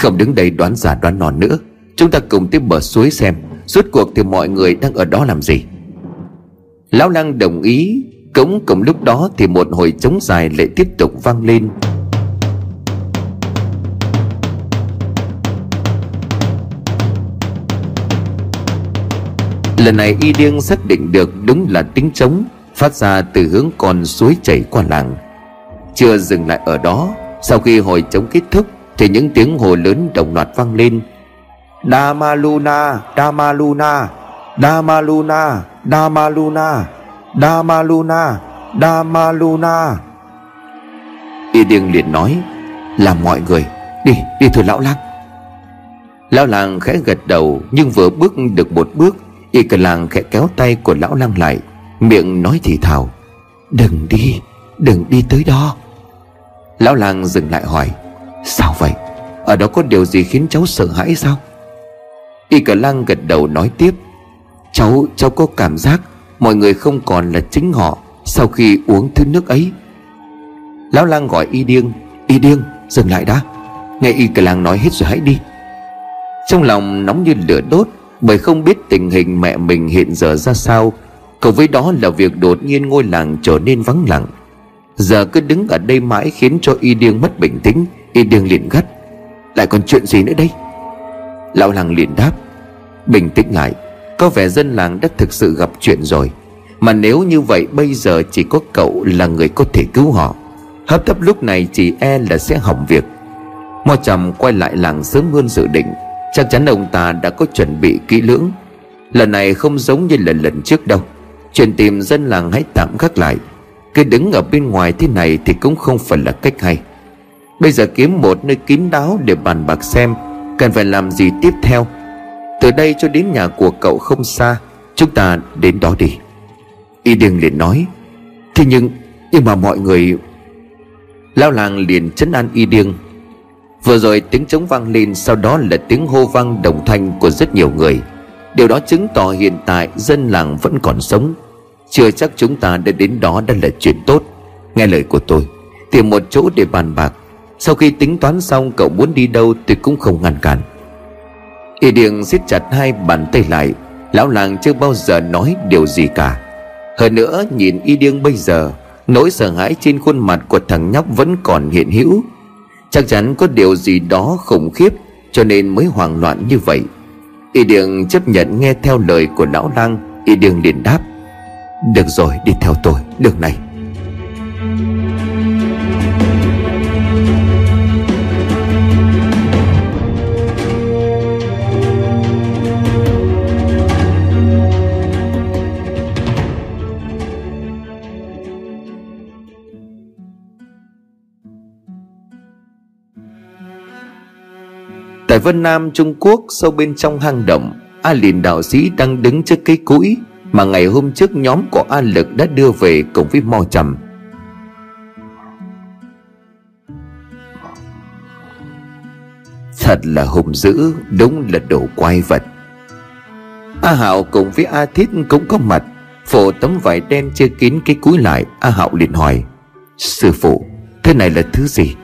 Không đứng đây đoán giả đoán non nữa. Chúng ta cùng tới bờ suối xem, Rốt cuộc thì mọi người đang ở đó làm gì? Lão lăng đồng ý. Cống cùng lúc đó thì một hồi trống dài lại tiếp tục vang lên. Lần này y điêng xác định được đúng là tiếng trống Phát ra từ hướng con suối chảy qua làng. Chưa dừng lại ở đó Sau khi hồi trống kết thúc Thì những tiếng hồ lớn đồng loạt vang lên. Damaluna, Damaluna, Damaluna, Damaluna Damaluna Damaluna. Y điêng liền nói Là mọi người Đi đi thôi lão lang. Lão lang khẽ gật đầu Nhưng vừa bước được một bước Y cờ làng khẽ kéo tay của lão lang lại Miệng nói thì thào Đừng đi Đừng đi tới đó. Lão lang dừng lại hỏi Sao vậy? Ở đó có điều gì khiến cháu sợ hãi sao? Y cờ lang gật đầu nói tiếp Cháu cháu có cảm giác Mọi người không còn là chính họ Sau khi uống thứ nước ấy. Lão lang gọi y điêng Y điêng, dừng lại đã. Nghe y cả làng nói hết rồi hãy đi. Trong lòng nóng như lửa đốt Bởi không biết tình hình mẹ mình hiện giờ ra sao, Cộng với đó là việc đột nhiên ngôi làng trở nên vắng lặng. Giờ cứ đứng ở đây mãi khiến cho y điêng mất bình tĩnh, Y điêng liền gắt, Lại còn chuyện gì nữa đây? Lão làng liền đáp, Bình tĩnh lại. Có vẻ dân làng đã thực sự gặp chuyện rồi. Mà nếu như vậy, bây giờ chỉ có cậu là người có thể cứu họ. Hấp tấp lúc này chỉ e là sẽ hỏng việc. Mo trầm quay lại làng sớm hơn dự định. Chắc chắn ông ta đã có chuẩn bị kỹ lưỡng. Lần này không giống như lần lần trước đâu. Chuyện tìm dân làng hãy tạm gác lại. Cứ đứng ở bên ngoài thế này Thì cũng không phải là cách hay. Bây giờ kiếm một nơi kín đáo Để bàn bạc xem, Cần phải làm gì tiếp theo? Từ đây cho đến nhà của cậu không xa, Chúng ta đến đó đi. Y điêng liền nói, Thế nhưng Nhưng mà mọi người lao làng liền chấn an Y điêng Vừa rồi tiếng trống vang lên, Sau đó là tiếng hô vang đồng thanh của rất nhiều người. Điều đó chứng tỏ hiện tại dân làng vẫn còn sống. Chưa chắc chúng ta đã đến đó đã là chuyện tốt. Nghe lời của tôi, Tìm một chỗ để bàn bạc. Sau khi tính toán xong cậu muốn đi đâu tôi cũng không ngăn cản. Y Điền siết chặt hai bàn tay lại. Lão làng chưa bao giờ nói điều gì cả. Hơn nữa, nhìn Y điêng bây giờ, Nỗi sợ hãi trên khuôn mặt của thằng nhóc vẫn còn hiện hữu. Chắc chắn có điều gì đó khủng khiếp, Cho nên mới hoảng loạn như vậy. Y Điền chấp nhận nghe theo lời của lão lang. Y Điền liền đáp, Được rồi, đi theo tôi. Đường này. Vân Nam, Trung Quốc sâu bên trong hang động. A Lìn đạo sĩ đang đứng trước cây cũi Mà ngày hôm trước nhóm của A Lực đã đưa về cùng với Mo Trầm. Thật là hùng dữ, Đúng là đồ quái vật. A Hạo cùng với A Thiết cũng có mặt, Phổ tấm vải đen che kín cái cúi lại. A Hạo liền hỏi, Sư phụ, Thế này là thứ gì?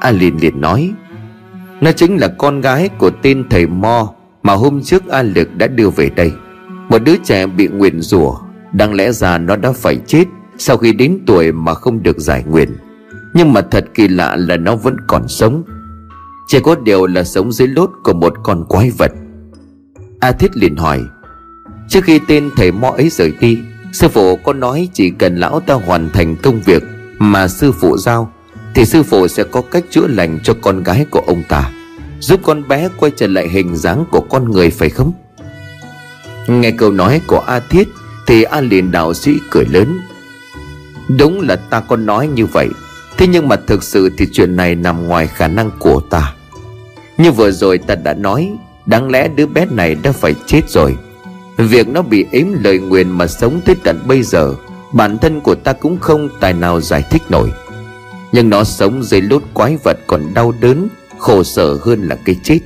A Liên liền nói nó chính là con gái của tên thầy Mo Mà hôm trước A Lực đã đưa về đây. Một đứa trẻ bị nguyền rủa, Đáng lẽ ra nó đã phải chết Sau khi đến tuổi mà không được giải nguyền. Nhưng mà thật kỳ lạ là nó vẫn còn sống. Chỉ có điều là sống dưới lốt của một con quái vật. A Thiết liền hỏi, Trước khi tên thầy Mo ấy rời đi, Sư phụ có nói chỉ cần lão ta hoàn thành công việc Mà sư phụ giao thì sư phụ sẽ có cách chữa lành cho con gái của ông ta, Giúp con bé quay trở lại hình dáng của con người, phải không? Nghe câu nói của A Thiết Thì A liền đạo sĩ cười lớn. Đúng là ta có nói như vậy, Thế nhưng mà thực sự thì chuyện này nằm ngoài khả năng của ta. Như vừa rồi ta đã nói, Đáng lẽ đứa bé này đã phải chết rồi. Việc nó bị ếm lời nguyền mà sống tới tận bây giờ, Bản thân của ta cũng không tài nào giải thích nổi nhưng nó sống dưới lốt quái vật còn đau đớn, Khổ sở hơn là cái chết.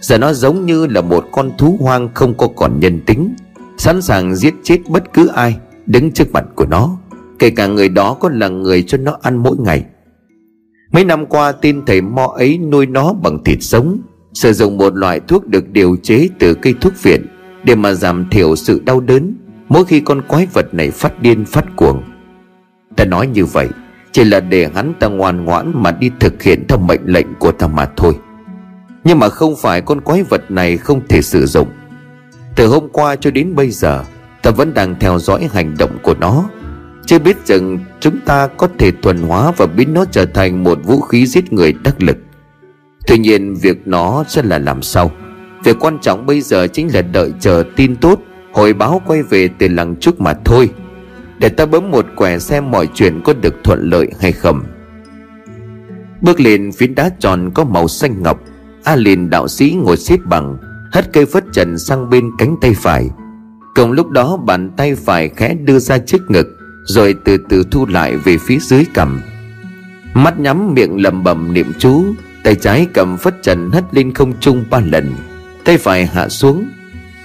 Giờ nó giống như là một con thú hoang không có còn nhân tính, Sẵn sàng giết chết bất cứ ai, Đứng trước mặt của nó, Kể cả người đó có là người cho nó ăn mỗi ngày. Mấy năm qua, tin thầy mo ấy nuôi nó bằng thịt sống, Sử dụng một loại thuốc được điều chế từ cây thuốc viện Để mà giảm thiểu sự đau đớn Mỗi khi con quái vật này phát điên phát cuồng. Ta nói như vậy chỉ là để hắn ta ngoan ngoãn mà đi thực hiện theo mệnh lệnh của ta mà thôi. Nhưng mà không phải con quái vật này không thể sử dụng. Từ hôm qua cho đến bây giờ, Ta vẫn đang theo dõi hành động của nó. Chưa biết rằng chúng ta có thể thuần hóa và biến nó trở thành một vũ khí giết người đắc lực. Tuy nhiên, việc nó sẽ là làm sao? Việc quan trọng bây giờ chính là đợi chờ tin tốt, Hồi báo quay về từ làng trước mà thôi để ta bấm một quẻ xem mọi chuyện có được thuận lợi hay không. Bước lên phiến đá tròn có màu xanh ngọc, A liền đạo sĩ ngồi xếp bằng, Hất cây phất trần sang bên cánh tay phải. Cùng lúc đó, bàn tay phải khẽ đưa ra trước ngực, Rồi từ từ thu lại về phía dưới cằm. Mắt nhắm miệng lầm bầm niệm chú, Tay trái cầm phất trần hất lên không trung ba lần, Tay phải hạ xuống.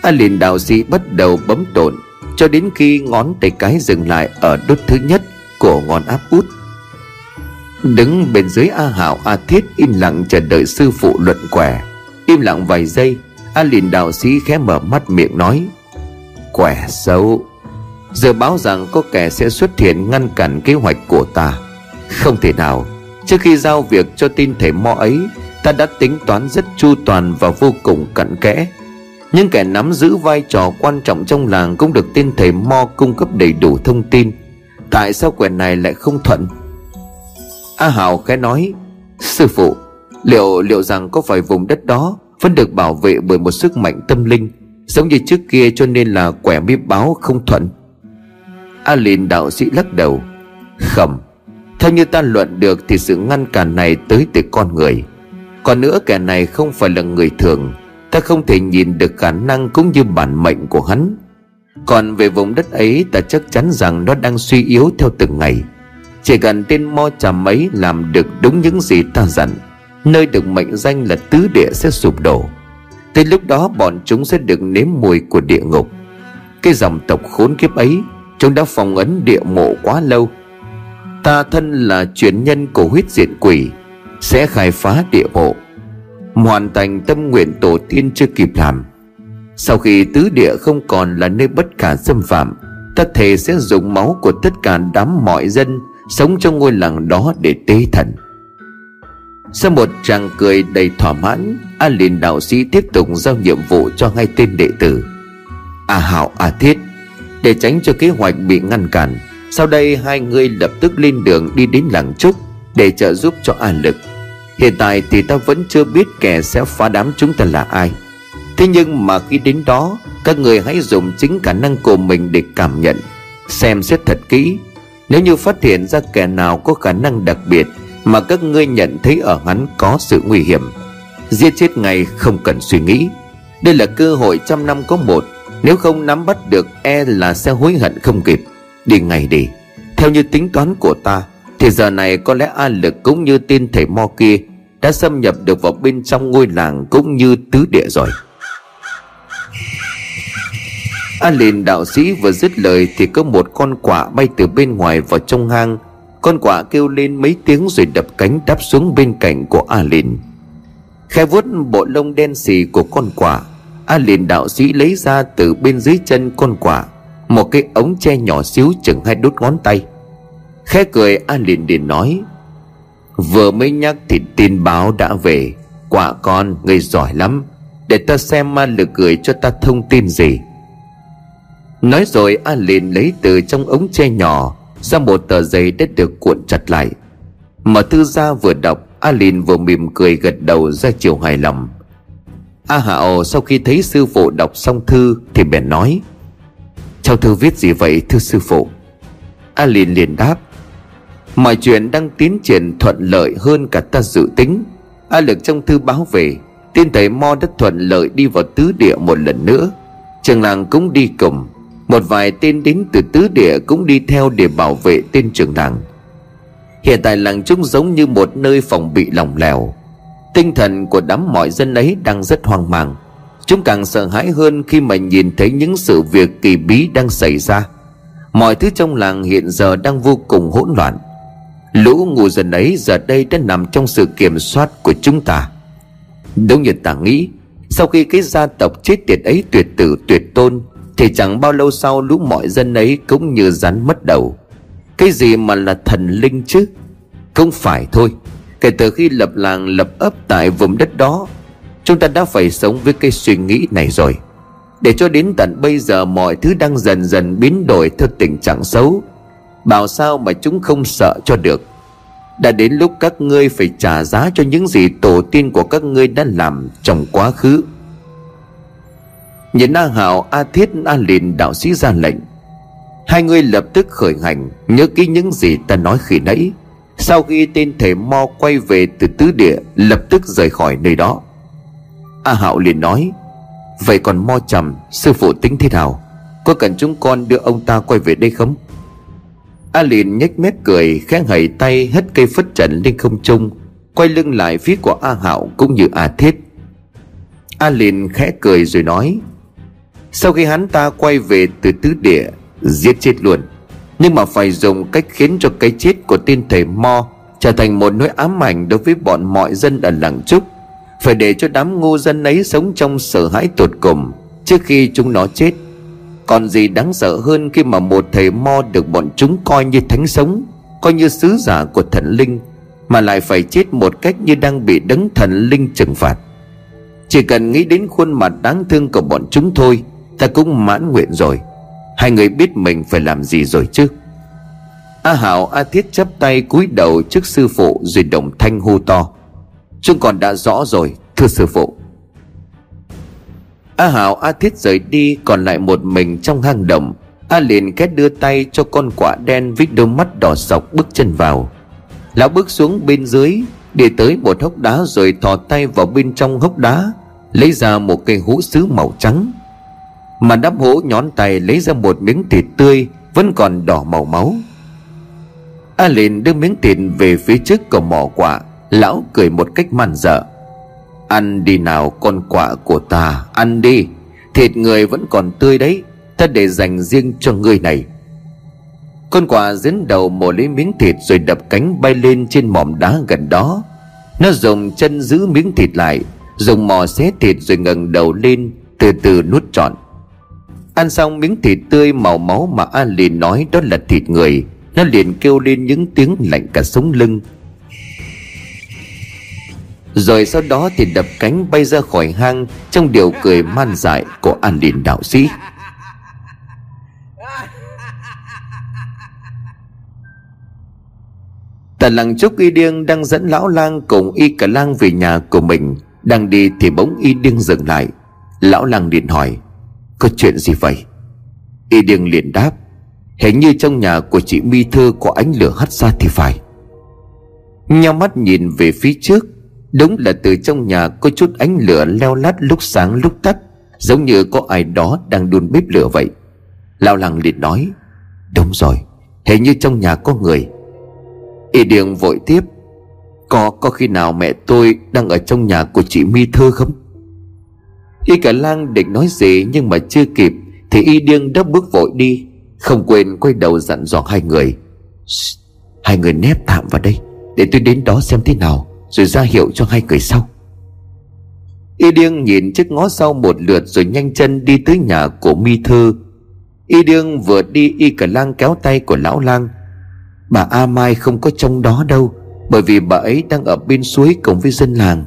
A liền đạo sĩ bắt đầu bấm tổn cho đến khi ngón tay cái dừng lại ở đốt thứ nhất của ngón áp út. Đứng bên dưới a hảo, a thiết im lặng chờ đợi sư phụ luận quẻ im lặng vài giây, a liền đạo sĩ khẽ mở mắt miệng nói quẻ xấu? Giờ báo rằng có kẻ sẽ xuất hiện ngăn cản kế hoạch của ta. Không thể nào. Trước khi giao việc cho tin thể mo ấy, Ta đã tính toán rất chu toàn và vô cùng cặn kẽ những kẻ nắm giữ vai trò quan trọng trong làng cũng được tên thầy Mo cung cấp đầy đủ thông tin. Tại sao quẻ này lại không thuận? A Hào khẽ nói, Sư phụ, Liệu liệu rằng có phải vùng đất đó Vẫn được bảo vệ bởi một sức mạnh tâm linh, Giống như trước kia cho nên là quẻ mi báo không thuận? A Lìn đạo sĩ lắc đầu, Khẩm, Theo như ta luận được thì sự ngăn cản này tới từ con người. Còn nữa kẻ này không phải là người thường. Ta không thể nhìn được khả năng cũng như bản mệnh của hắn. Còn về vùng đất ấy, ta chắc chắn rằng nó đang suy yếu theo từng ngày. Chỉ cần tên mo trà ấy làm được đúng những gì ta dặn, Nơi được mệnh danh là tứ địa sẽ sụp đổ. Tới lúc đó bọn chúng sẽ được nếm mùi của địa ngục. Cái dòng tộc khốn kiếp ấy, Chúng đã phòng ấn địa mộ quá lâu. Ta thân là truyền nhân của huyết diện quỷ, Sẽ khai phá địa mộ hoàn thành tâm nguyện tổ tiên chưa kịp làm. Sau khi tứ địa không còn là nơi bất khả xâm phạm ta thề sẽ dùng máu của tất cả đám mọi dân sống trong ngôi làng đó để tế thần. Sau một tràng cười đầy thỏa mãn, a liền đạo sĩ tiếp tục giao nhiệm vụ cho hai tên đệ tử. A hảo a thiết, để tránh cho kế hoạch bị ngăn cản, sau đây hai người lập tức lên đường đi đến làng trúc để trợ giúp cho a lực. Hiện tại thì ta vẫn chưa biết kẻ sẽ phá đám chúng ta là ai. Thế nhưng mà khi đến đó, Các người hãy dùng chính khả năng của mình để cảm nhận, Xem xét thật kỹ. Nếu như phát hiện ra kẻ nào có khả năng đặc biệt Mà các ngươi nhận thấy ở hắn có sự nguy hiểm, Giết chết ngay không cần suy nghĩ. Đây là cơ hội trăm năm có một. Nếu không nắm bắt được e là sẽ hối hận không kịp. Đi ngay đi. Theo như tính toán của ta thì giờ này có lẽ A Lực cũng như tên thầy Mo kia Đã xâm nhập được vào bên trong ngôi làng cũng như tứ địa rồi. A Lìn đạo sĩ vừa dứt lời Thì có một con quạ bay từ bên ngoài vào trong hang. Con quạ kêu lên mấy tiếng rồi đập cánh đáp xuống bên cạnh của A Lìn Khe vuốt bộ lông đen xì của con quạ, A Lìn đạo sĩ lấy ra từ bên dưới chân con quạ, Một cái ống tre nhỏ xíu chừng hai đốt ngón tay. Khẽ cười A liền liền nói, Vừa mới nhắc thì tin báo đã về. Quả con người giỏi lắm. Để ta xem ma lực gửi cho ta thông tin gì. Nói rồi A liền lấy từ trong ống tre nhỏ Ra một tờ giấy đã được cuộn chặt lại. Mở thư ra vừa đọc, A liền vừa mỉm cười gật đầu ra chiều hài lòng. A Hạo sau khi thấy sư phụ đọc xong thư Thì bèn nói Trong thư viết gì vậy, thưa sư phụ? A liền liền đáp Mọi chuyện đang tiến triển thuận lợi hơn cả ta dự tính. A lực trong thư báo về, Tiên thầy Mo đã thuận lợi đi vào tứ địa một lần nữa. Trường làng cũng đi cùng, Một vài tên đến từ tứ địa cũng đi theo để bảo vệ tên trường làng. Hiện tại làng chúng giống như một nơi phòng bị lỏng lẻo Tinh thần của đám mọi dân ấy đang rất hoang mang. Chúng càng sợ hãi hơn khi mà nhìn thấy những sự việc kỳ bí đang xảy ra. Mọi thứ trong làng hiện giờ đang vô cùng hỗn loạn. Lũ ngu dân ấy giờ đây đã nằm trong sự kiểm soát của chúng ta. Đúng như ta nghĩ, Sau khi cái gia tộc chết tiệt ấy tuyệt tử, tuyệt tôn, Thì chẳng bao lâu sau lũ mọi dân ấy cũng như rắn mất đầu. Cái gì mà là thần linh chứ? Không phải thôi. Kể từ khi lập làng, lập ấp tại vùng đất đó, Chúng ta đã phải sống với cái suy nghĩ này rồi. Để cho đến tận bây giờ, mọi thứ đang dần dần biến đổi theo tình trạng xấu. Bảo sao mà chúng không sợ cho được? Đã đến lúc các ngươi phải trả giá cho những gì tổ tiên của các ngươi đã làm trong quá khứ. Nhìn A Hảo, A Thiết, A Lìn đạo sĩ ra lệnh. Hai người lập tức khởi hành Nhớ kỹ những gì ta nói khi nãy. Sau khi tên thể Mo quay về từ tứ địa Lập tức rời khỏi nơi đó. A Hạo liền nói Vậy còn Mo trầm Sư phụ tính thế nào? Có cần chúng con đưa ông ta quay về đây không? A liền nhếch mép cười, khẽ hẩy tay, hất cây phất trần lên không trung, Quay lưng lại phía của A Hạo cũng như A Thiết. A liền khẽ cười rồi nói, Sau khi hắn ta quay về từ tứ địa, Giết chết luôn. Nhưng mà phải dùng cách khiến cho cái chết của tên thầy Mo Trở thành một nỗi ám ảnh đối với bọn mọi dân ở làng Trúc. Phải để cho đám ngu dân ấy sống trong sợ hãi tột cùng Trước khi chúng nó chết còn gì đáng sợ hơn khi mà một thầy mo được bọn chúng coi như thánh sống, Coi như sứ giả của thần linh, Mà lại phải chết một cách như đang bị đấng thần linh trừng phạt. Chỉ cần nghĩ đến khuôn mặt đáng thương của bọn chúng thôi, Ta cũng mãn nguyện rồi. Hai người biết mình phải làm gì rồi chứ? A Hảo, A Thiết chắp tay cúi đầu trước sư phụ, Rồi đồng thanh hô to. Chúng còn đã rõ rồi, Thưa sư phụ. A Hảo, A Thiết rời đi, Còn lại một mình trong hang động. A liền két đưa tay cho con quả đen Với đôi mắt đỏ sọc bước chân vào. Lão bước xuống bên dưới, Đi tới một hốc đá rồi thò tay vào bên trong hốc đá, Lấy ra một cây hũ sứ màu trắng. Mà đắp hũ nhón tay lấy ra một miếng thịt tươi, Vẫn còn đỏ màu máu. A liền đưa miếng thịt về phía trước cầu mỏ quả Lão cười một cách man dợ. Ăn đi nào con quạ của ta, Ăn đi. Thịt người vẫn còn tươi đấy, Ta để dành riêng cho người này. Con quạ dính đầu mổ lấy miếng thịt Rồi đập cánh bay lên trên mỏm đá gần đó. Nó dùng chân giữ miếng thịt lại Dùng mò xé thịt rồi ngẩng đầu lên, Từ từ nuốt trọn. Ăn xong miếng thịt tươi màu máu mà A liền nói đó là thịt người, Nó liền kêu lên những tiếng lạnh cả sống lưng rồi sau đó thì đập cánh bay ra khỏi hang, Trong điều cười man dại của An Điền đạo sĩ. Tà làng trúc y điêng đang dẫn lão lang cùng y cả lang về nhà của mình. Đang đi thì bỗng y điêng dừng lại. Lão lang liền hỏi, Có chuyện gì vậy? Y điêng liền đáp, Hình như trong nhà của chị Mi Thư có ánh lửa hắt ra thì phải. Nhau mắt nhìn về phía trước Đúng là từ trong nhà có chút ánh lửa leo lát lúc sáng lúc tắt, Giống như có ai đó đang đun bếp lửa vậy. Lão lăng liền nói, Đúng rồi, Hình như trong nhà có người. Y Điền vội tiếp, Có có khi nào mẹ tôi đang ở trong nhà của chị Mi Thơ không? Y cả lang định nói gì nhưng mà chưa kịp, Thì Y Điên đã bước vội đi, Không quên quay đầu dặn dò hai người. Hai người nép tạm vào đây, Để tôi đến đó xem thế nào rồi ra hiệu cho hai người sau. Y điêng nhìn chiếc ngó sau một lượt Rồi nhanh chân đi tới nhà của mi thư Y điêng vừa đi Y cả lang kéo tay của lão lang. Bà A Mai không có trong đó đâu, Bởi vì bà ấy đang ở bên suối cùng với dân làng.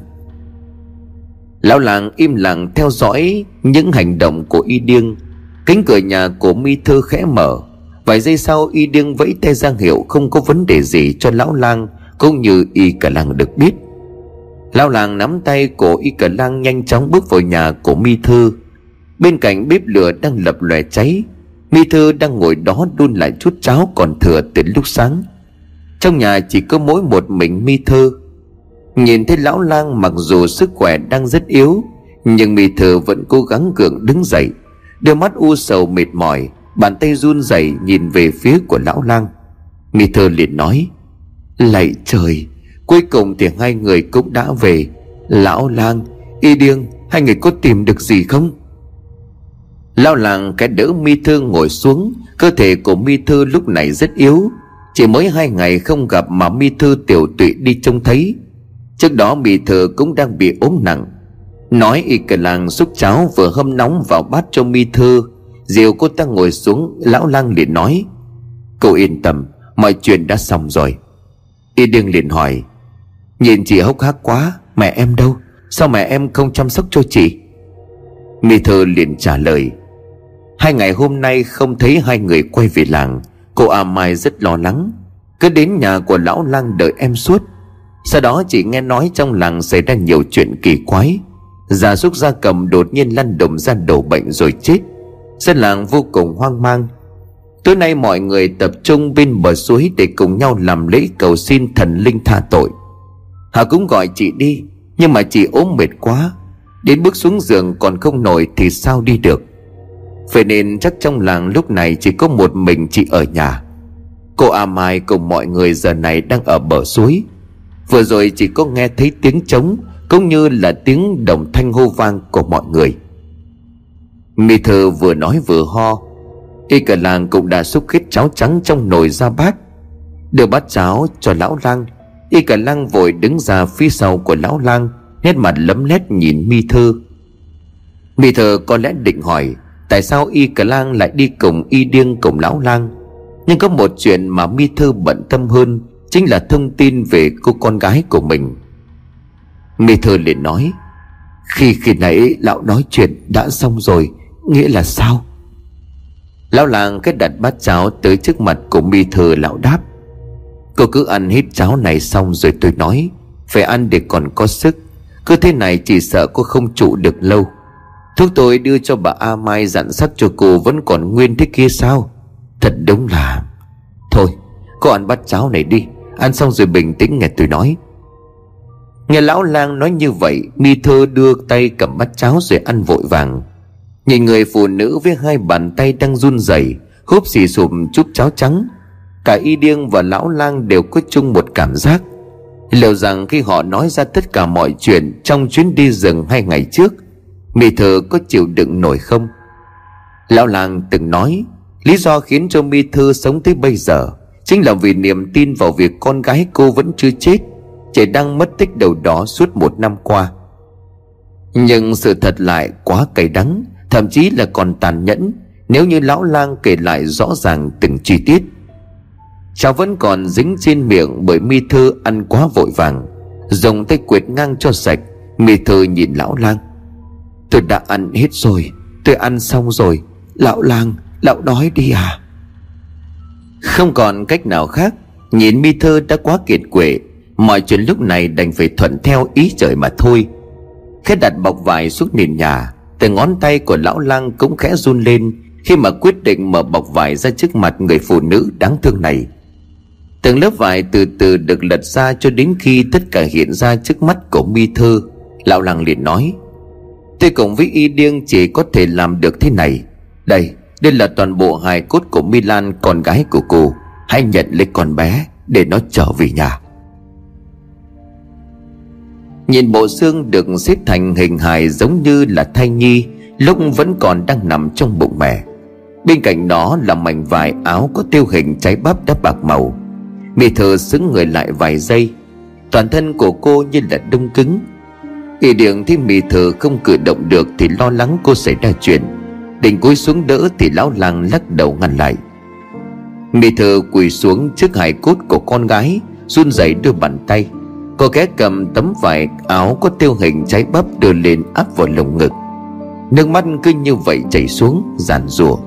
Lão làng im lặng theo dõi những hành động của Y Điêng. Cánh cửa nhà của Mi Thư khẽ mở. Vài giây sau Y Điêng vẫy tay giang hiệu không có vấn đề gì cho lão lang cũng như y cả Lăng được biết. Lão làng nắm tay của y cả lang nhanh chóng bước vào nhà của mi thư. Bên cạnh bếp lửa đang lập lòe cháy, Mi thư đang ngồi đó đun lại chút cháo còn thừa từ lúc sáng. Trong nhà chỉ có mỗi một mình mi thư. Nhìn thấy lão lang mặc dù sức khỏe đang rất yếu, Nhưng mi thư vẫn cố gắng gượng đứng dậy. Đôi mắt u sầu mệt mỏi, Bàn tay run rẩy nhìn về phía của lão lang. Mi thư liền nói Lạy trời, Cuối cùng thì hai người cũng đã về. Lão lang, Y điêng, Hai người có tìm được gì không? Lão làng cái đỡ mi thư ngồi xuống, Cơ thể của mi thư lúc này rất yếu. Chỉ mới hai ngày không gặp mà mi thư tiểu tụy đi trông thấy. Trước đó mi thư cũng đang bị ốm nặng. Nói y cả làng xúc cháo vừa hâm nóng vào bát cho mi thư. Diều cô ta ngồi xuống, Lão lang liền nói, Cô yên tâm, Mọi chuyện đã xong rồi. Y Đương liền hỏi, Nhìn chị hốc hác quá, Mẹ em đâu? Sao mẹ em không chăm sóc cho chị? Mi thơ liền trả lời, Hai ngày hôm nay không thấy hai người quay về làng, Cô A Mai rất lo lắng. Cứ đến nhà của lão lang đợi em suốt. Sau đó chị nghe nói trong làng xảy ra nhiều chuyện kỳ quái. Gia súc gia cầm đột nhiên lăn đùng ra đổ bệnh rồi chết. Dân làng vô cùng hoang mang Tối nay mọi người tập trung bên bờ suối Để cùng nhau làm lễ cầu xin thần linh tha tội. Hà cũng gọi chị đi, Nhưng mà chị ốm mệt quá. Đến bước xuống giường còn không nổi Thì sao đi được. Vậy nên chắc trong làng lúc này Chỉ có một mình chị ở nhà. Cô A Mai cùng mọi người giờ này Đang ở bờ suối. Vừa rồi chỉ có nghe thấy tiếng trống, Cũng như là tiếng đồng thanh hô vang của mọi người. Mi thơ vừa nói vừa ho Y cả làng cũng đã xúc khít cháo trắng trong nồi ra bát. Đưa bát cháo cho lão lang, Y cả lang vội đứng ra phía sau của lão lang, Nét mặt lấm lét nhìn mi Thơ. Mi thơ có lẽ định hỏi, Tại sao y cả lang lại đi cùng y điên cùng lão lang? Nhưng có một chuyện mà mi Thơ bận tâm hơn, Chính là thông tin về cô con gái của mình. Mi Thơ liền nói, Khi khi nãy lão nói chuyện đã xong rồi, Nghĩa là sao? Lão làng cái đặt bát cháo tới trước mặt của Mi Thư lão đáp. Cô cứ ăn hết cháo này xong rồi tôi nói, Phải ăn để còn có sức. Cứ thế này chỉ sợ cô không trụ được lâu. Thuốc tôi đưa cho bà A Mai dặn sắc cho cô vẫn còn nguyên thế kia sao? Thật đúng là Thôi, cô ăn bát cháo này đi. Ăn xong rồi bình tĩnh nghe tôi nói. Nghe lão lang nói như vậy, Mi thơ đưa tay cầm bát cháo rồi ăn vội vàng. Nhìn người phụ nữ với hai bàn tay đang run rẩy, Húp xì sụp chút cháo trắng. Cả y điêng và lão lang đều có chung một cảm giác. Liệu rằng khi họ nói ra tất cả mọi chuyện Trong chuyến đi rừng hai ngày trước Mi thơ có chịu đựng nổi không? Lão lang từng nói, Lý do khiến cho Mi Thư sống tới bây giờ Chính là vì niềm tin vào việc con gái cô vẫn chưa chết, Chỉ đang mất tích đầu đó suốt một năm qua. Nhưng sự thật lại quá cay đắng. Thậm chí là còn tàn nhẫn, Nếu như lão lang kể lại rõ ràng từng chi tiết. Cháu vẫn còn dính trên miệng bởi mi thư ăn quá vội vàng, Dùng tay quệt ngang cho sạch, Mi thư nhìn lão lang. Tôi đã ăn hết rồi, Tôi ăn xong rồi, Lão lang, Lão nói đi à. Không còn cách nào khác, Nhìn mi thơ đã quá kiệt quệ, Mọi chuyện lúc này đành phải thuận theo ý trời mà thôi. Khẽ đặt bọc vải xuống nền nhà từ ngón tay của lão lang cũng khẽ run lên Khi mà quyết định mở bọc vải ra trước mặt người phụ nữ đáng thương này. Từng lớp vải từ từ được lật ra cho đến khi tất cả hiện ra trước mắt của mi thơ, Lão lang liền nói, Tôi cùng với y điêng chỉ có thể làm được thế này. Đây đây là toàn bộ hài cốt của Milan Con gái của cô. Hãy nhận lấy con bé Để nó trở về nhà. Nhìn bộ xương được xếp thành hình hài giống như là thai nhi, Lúc vẫn còn đang nằm trong bụng mẹ. Bên cạnh đó là mảnh vải áo có tiêu hình trái bắp đã bạc màu. Mì thờ xứng người lại vài giây, Toàn thân của cô như là đông cứng. Y điện thấy mì thờ không cử động được Thì lo lắng cô xảy ra chuyện. Định cúi xuống đỡ thì lão làng lắc đầu ngăn lại. Mì thờ quỳ xuống trước hài cốt của con gái, run rẩy đưa bàn tay. Cô ghé cầm tấm vải áo có tiêu hình trái bắp đưa lên áp vào lồng ngực. Nước mắt cứ như vậy chảy xuống, giàn rủa.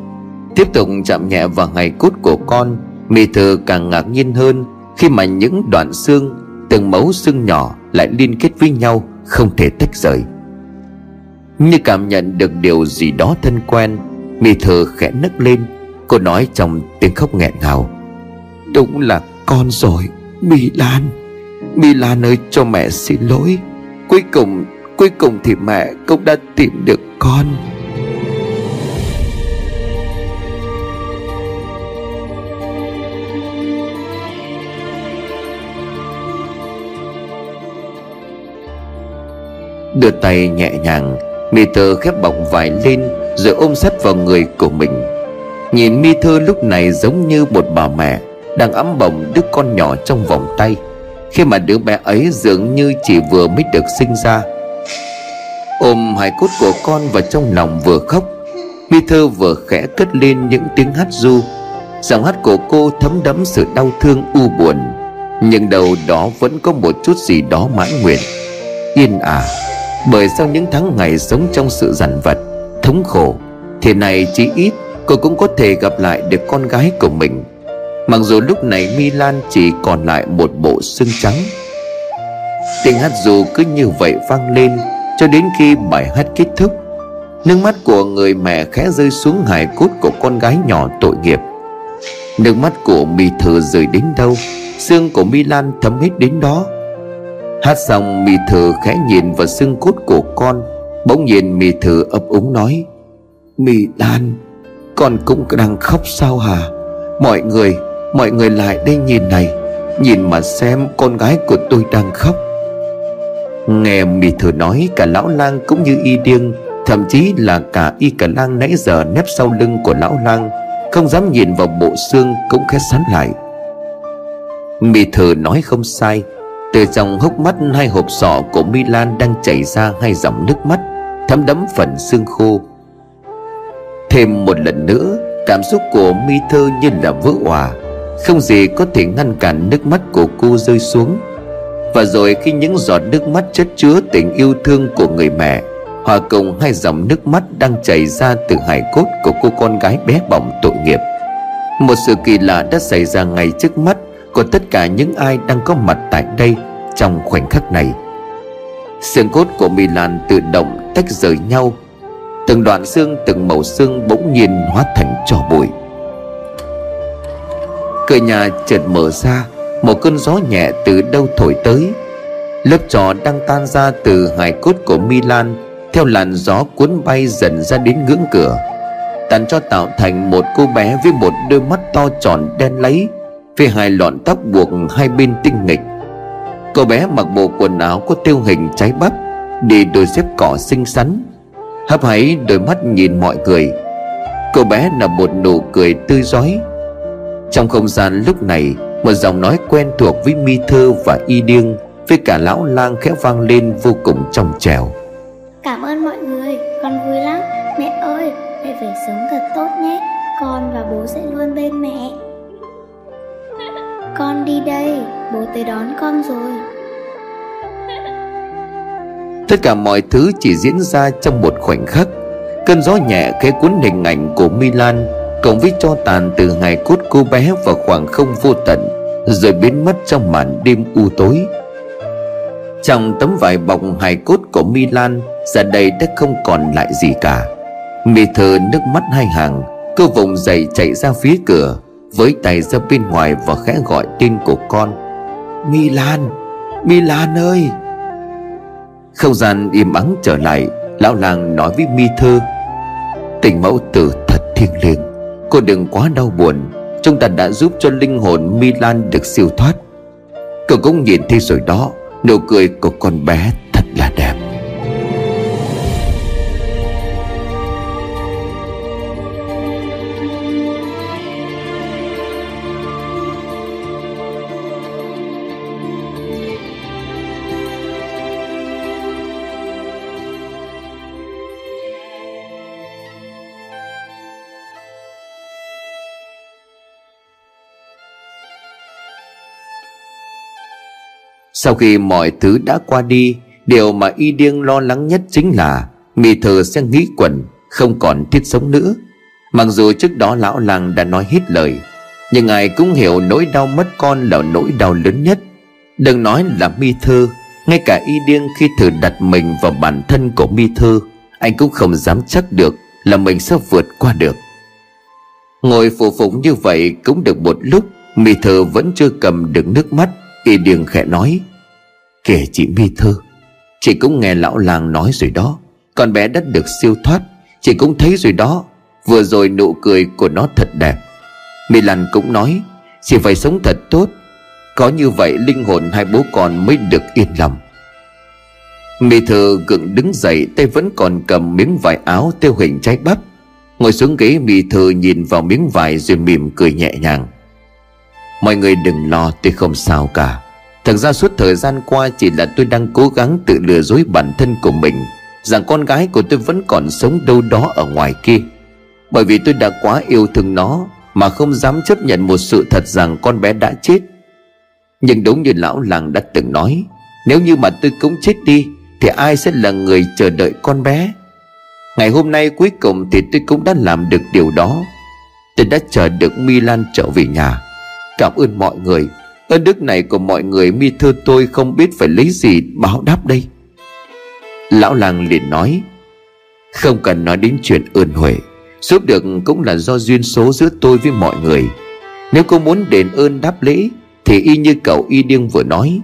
Tiếp tục chạm nhẹ vào ngày cốt của con Mì thờ càng ngạc nhiên hơn Khi mà những đoạn xương, Từng mẫu xương nhỏ lại liên kết với nhau, Không thể tách rời. Như cảm nhận được điều gì đó thân quen mì thơ khẽ nấc lên. Cô nói trong tiếng khóc nghẹn ngào. Đúng là con rồi mì Lan. Mi Lan ơi cho mẹ xin lỗi. Cuối cùng Cuối cùng thì mẹ cũng đã tìm được con. Đưa tay nhẹ nhàng, Mi thơ khép bọc vải lên Rồi ôm sát vào người của mình. Nhìn mi thơ lúc này giống như một bà mẹ Đang ấm bồng đứa con nhỏ trong vòng tay. Khi mà đứa bé ấy dường như chỉ vừa mới được sinh ra. Ôm hài cốt của con vào trong lòng vừa khóc Mi thơ vừa khẽ cất lên những tiếng hát du, Giọng hát của cô thấm đẫm sự đau thương u buồn Nhưng đầu đó vẫn có một chút gì đó mãn nguyện. Yên à bởi sau những tháng ngày sống trong sự dằn vặt Thống khổ Thì này chỉ ít cô cũng có thể gặp lại được con gái của mình. Mặc dù lúc này Milan chỉ còn lại một bộ xương trắng, Tiếng hát dù cứ như vậy vang lên Cho đến khi bài hát kết thúc. Nước mắt của người mẹ khẽ rơi xuống hài cốt của con gái nhỏ tội nghiệp. Nước mắt của Mì Thừa rơi đến đâu? Xương của Milan thấm hết đến đó. Hát xong mì thử khẽ nhìn vào xương cốt của con, Bỗng nhiên mì thử ấp úng nói Mì Lan Con cũng đang khóc sao hả? Mọi người Mọi người lại đây nhìn này, Nhìn mà xem con gái của tôi đang khóc. Nghe mì thử nói Cả lão lang cũng như y điên Thậm chí là cả y cả lang nãy giờ nép sau lưng của lão lang, Không dám nhìn vào bộ xương cũng khét sắn lại. Mì thử nói không sai, từ trong hốc mắt hai hộp sọ của Milan đang chảy ra hai dòng nước mắt, Thấm đẫm phần xương khô. Thêm một lần nữa, Cảm xúc của Mi Thơ như là vỡ hòa không gì có thể ngăn cản nước mắt của cô rơi xuống. Và rồi khi những giọt nước mắt chất chứa tình yêu thương của người mẹ, Hòa cùng hai dòng nước mắt đang chảy ra từ hải cốt của cô con gái bé bỏng tội nghiệp. Một sự kỳ lạ đã xảy ra ngay trước mắt của tất cả những ai đang có mặt tại đây trong khoảnh khắc này. Xương cốt của Milan tự động tách rời nhau. Từng đoạn xương, từng màu xương bỗng nhiên hóa thành trò bụi cửa nhà chợt mở ra, một cơn gió nhẹ từ đâu thổi tới. Lớp trò đang tan ra từ hài cốt của Milan, theo làn gió cuốn bay dần ra đến ngưỡng cửa tàn cho tạo thành một cô bé với một đôi mắt to tròn đen lấy với hai lọn tóc buộc hai bên tinh nghịch. Cô bé mặc bộ quần áo có tiêu hình trái bắp đi đôi dép cỏ xinh xắn. Hấp háy đôi mắt nhìn mọi người. Cô bé là một nụ cười tươi rói trong không gian lúc này một giọng nói quen thuộc với mi thơ và y điêng với cả lão lang khẽ vang lên vô cùng trong trèo. Cảm ơn mọi người con vui lắm. Mẹ ơi mẹ phải sống thật tốt nhé. Con và bố sẽ luôn bên mẹ. Con đi đây bố tới đón con rồi. Tất cả mọi thứ chỉ diễn ra trong một khoảnh khắc. Cơn gió nhẹ khẽ cuốn hình ảnh của milan cộng với cho tàn từ hài cốt cô bé vào khoảng không vô tận, rồi biến mất trong màn đêm u tối. Trong tấm vải bọc hài cốt của milan giờ đây đã không còn lại gì cả. Mi thơ nước mắt hai hàng, cô vùng dậy chạy ra phía cửa, với tay ra bên ngoài và khẽ gọi tên của con. Milan Milan ơi! Không gian im ắng trở lại, Lão làng nói với mi thơ. Tình mẫu tử thật thiêng liêng. Cô đừng quá đau buồn. Chúng ta đã giúp cho linh hồn Milan được siêu thoát. Cậu cũng nhìn thấy rồi đó. Nụ cười của con bé thật là đẹp. Sau khi mọi thứ đã qua đi, Điều mà y điêng lo lắng nhất chính là Mì thờ sẽ nghĩ quẩn, Không còn thiết sống nữa. Mặc dù trước đó lão làng đã nói hết lời, Nhưng ai cũng hiểu nỗi đau mất con là nỗi đau lớn nhất. Đừng nói là mi thơ, Ngay cả y điêng khi thử đặt mình vào bản thân của mi thơ, Anh cũng không dám chắc được là mình sẽ vượt qua được. Ngồi phụ phụng như vậy cũng được một lúc, Mi thơ vẫn chưa cầm được nước mắt, Y điêng khẽ nói. Kể chị mi thư, Chị cũng nghe lão làng nói rồi đó. Con bé đã được siêu thoát Chị cũng thấy rồi đó. Vừa rồi nụ cười của nó thật đẹp. Mi Lan cũng nói Chị phải sống thật tốt. Có như vậy linh hồn hai bố con mới được yên lòng. Mi thơ gượng đứng dậy Tay vẫn còn cầm miếng vải áo theo hình trái bắp. Ngồi xuống ghế Mi thơ nhìn vào miếng vải Rồi mỉm cười nhẹ nhàng. Mọi người đừng lo tôi không sao cả. Thật ra suốt thời gian qua chỉ là tôi đang cố gắng tự lừa dối bản thân của mình, Rằng con gái của tôi vẫn còn sống đâu đó ở ngoài kia. Bởi vì tôi đã quá yêu thương nó Mà không dám chấp nhận một sự thật rằng con bé đã chết. Nhưng đúng như lão làng đã từng nói, Nếu như mà tôi cũng chết đi, Thì ai sẽ là người chờ đợi con bé? Ngày hôm nay cuối cùng thì tôi cũng đã làm được điều đó. Tôi đã chờ được Milan trở về nhà. Cảm ơn mọi người. Ơn đức này của mọi người mi thư tôi không biết phải lấy gì báo đáp đây. Lão làng liền nói Không cần nói đến chuyện ơn huệ Giúp được cũng là do duyên số giữa tôi với mọi người. Nếu cô muốn đền ơn đáp lễ Thì y như cậu y điêng vừa nói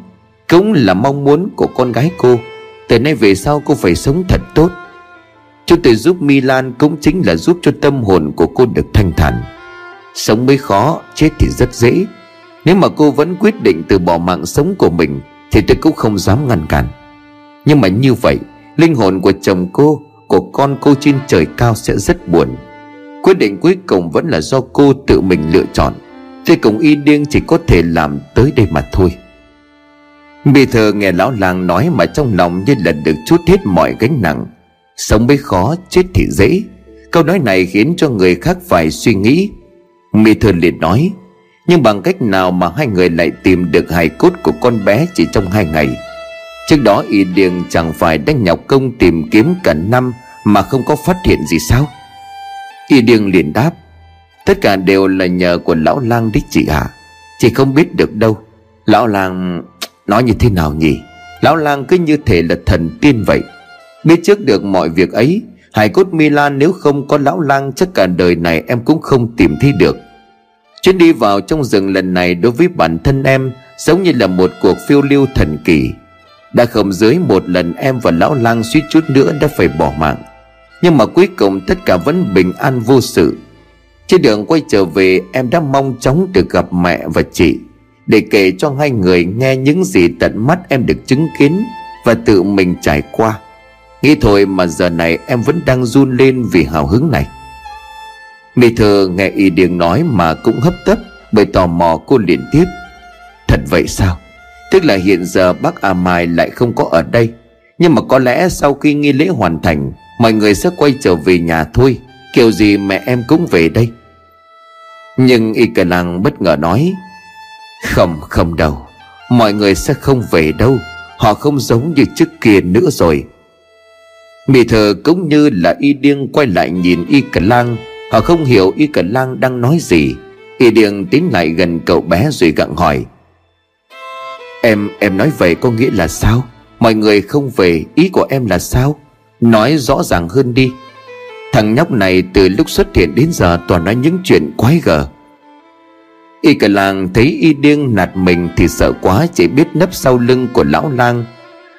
Cũng là mong muốn của con gái cô. Từ nay về sau cô phải sống thật tốt. Chúng tôi giúp Milan cũng chính là giúp cho tâm hồn của cô được thanh thản. Sống mới khó, chết thì rất dễ nếu mà cô vẫn quyết định từ bỏ mạng sống của mình, Thì tôi cũng không dám ngăn cản. Nhưng mà như vậy, Linh hồn của chồng cô, Của con cô trên trời cao sẽ rất buồn. Quyết định cuối cùng vẫn là do cô tự mình lựa chọn. Tôi cùng y điên chỉ có thể làm tới đây mà thôi. Bị thờ nghe lão làng nói mà trong lòng như lần được chút hết mọi gánh nặng. Sống mới khó, chết thì dễ. Câu nói này khiến cho người khác phải suy nghĩ. Mì thơ liền nói nhưng bằng cách nào mà hai người lại tìm được hài cốt của con bé chỉ trong hai ngày? Trước đó, Y Điền chẳng phải đang nhọc công tìm kiếm cả năm Mà không có phát hiện gì sao? Y Điền liền đáp, Tất cả đều là nhờ của lão lang đích chị ạ. À. Chị không biết được đâu. Lão lang, nói như thế nào nhỉ? Lão lang cứ như thể là thần tiên vậy. Biết trước được mọi việc ấy Hải cốt Milan nếu không có lão lang, Chắc cả đời này em cũng không tìm thấy được. Chuyến đi vào trong rừng lần này Đối với bản thân em Giống như là một cuộc phiêu lưu thần kỳ. Đã không dưới một lần em và lão lang suýt chút nữa đã phải bỏ mạng. Nhưng mà cuối cùng tất cả vẫn bình an vô sự. Trên đường quay trở về, em đã mong chóng được gặp mẹ và chị, Để kể cho hai người nghe những gì tận mắt em được chứng kiến Và tự mình trải qua. Nghĩ thôi mà giờ này em vẫn đang run lên vì hào hứng này. Ni thơ nghe y điền nói mà cũng hấp tấp Bởi tò mò cô liền tiếp. Thật vậy sao? Tức là hiện giờ bác A Mai lại không có ở đây. Nhưng mà có lẽ sau khi nghi lễ hoàn thành, Mọi người sẽ quay trở về nhà thôi. Kiểu gì mẹ em cũng về đây. Nhưng y cờ lăng bất ngờ nói, Không không đâu. Mọi người sẽ không về đâu. Họ không giống như trước kia nữa rồi. Mì thờ cũng như là y điên quay lại nhìn y cờ lang Họ không hiểu y Cẩn lang đang nói gì. Y Điền tiến lại gần cậu bé rồi gặng hỏi. Em em nói vậy có nghĩa là sao? Mọi người không về, Ý của em là sao? Nói rõ ràng hơn đi. Thằng nhóc này từ lúc xuất hiện đến giờ toàn nói những chuyện quái gở. Y cả làng thấy y điên nạt mình thì sợ quá, chỉ biết nấp sau lưng của lão lang.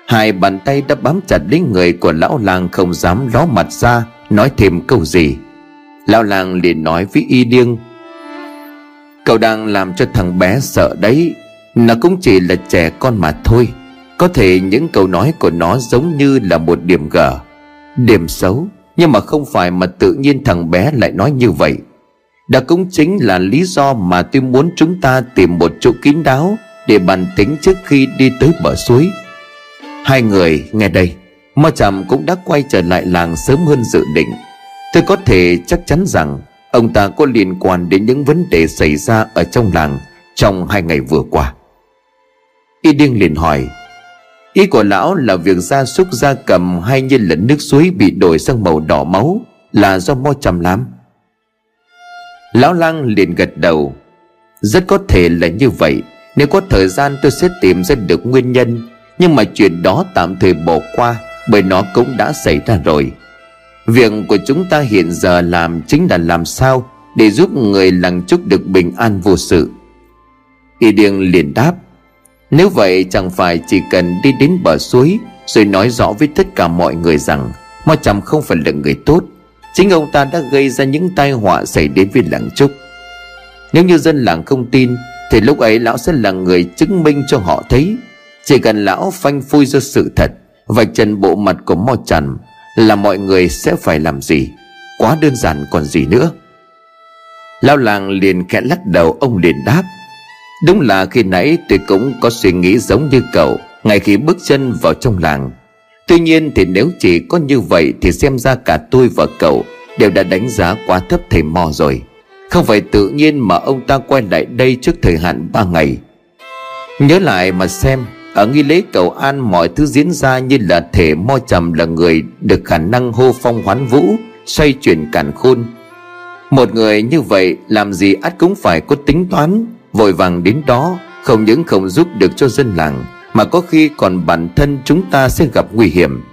Hai bàn tay đã bám chặt lấy người của lão lang không dám ló mặt ra, nói thêm câu gì. Lão làng liền nói với y điêng, Cậu đang làm cho thằng bé sợ đấy. Nó cũng chỉ là trẻ con mà thôi. Có thể những câu nói của nó giống như là một điểm gở Điểm xấu nhưng mà không phải mà tự nhiên thằng bé lại nói như vậy. Đó cũng chính là lý do mà tôi muốn chúng ta tìm một chỗ kín đáo Để bàn tính trước khi đi tới bờ suối. Hai người nghe đây Mo chạm cũng đã quay trở lại làng sớm hơn dự định. Tôi có thể chắc chắn rằng Ông ta có liên quan đến những vấn đề xảy ra ở trong làng Trong hai ngày vừa qua. Y điên liền hỏi, Ý của lão là việc gia súc gia cầm hay như là nước suối bị đổi sang màu đỏ máu Là do mo trầm làm? Lão lăng liền gật đầu, Rất có thể là như vậy. Nếu có thời gian tôi sẽ tìm ra được nguyên nhân, Nhưng mà chuyện đó tạm thời bỏ qua, Bởi nó cũng đã xảy ra rồi. Việc của chúng ta hiện giờ làm chính là làm sao Để giúp người làng trúc được bình an vô sự. Y Điêng liền đáp, nếu vậy chẳng phải chỉ cần đi đến bờ suối Rồi nói rõ với tất cả mọi người rằng Mo Trầm không phải là người tốt, Chính ông ta đã gây ra những tai họa xảy đến với làng Trúc Nếu như dân làng không tin, Thì lúc ấy lão sẽ là người chứng minh cho họ thấy. Chỉ cần lão phanh phui ra sự thật, Vạch trần bộ mặt của Mo Trần là mọi người sẽ phải làm gì? Quá đơn giản còn gì nữa? Lao làng liền khẽ lắc đầu, ông liền đáp. Đúng là khi nãy tôi cũng có suy nghĩ giống như cậu, Ngay khi bước chân vào trong làng. Tuy nhiên thì nếu chỉ có như vậy Thì xem ra cả tôi và cậu Đều đã đánh giá quá thấp thầy mò rồi. Không phải tự nhiên mà ông ta quay lại đây trước thời hạn ba ngày. Nhớ lại mà xem ở nghi lễ cầu an, mọi thứ diễn ra như là thể mo trầm là người Được khả năng hô phong hoán vũ, Xoay chuyển cản khôn. Một người như vậy làm gì ắt cũng phải có tính toán, Vội vàng đến đó, Không những không giúp được cho dân làng, Mà có khi còn bản thân chúng ta sẽ gặp nguy hiểm.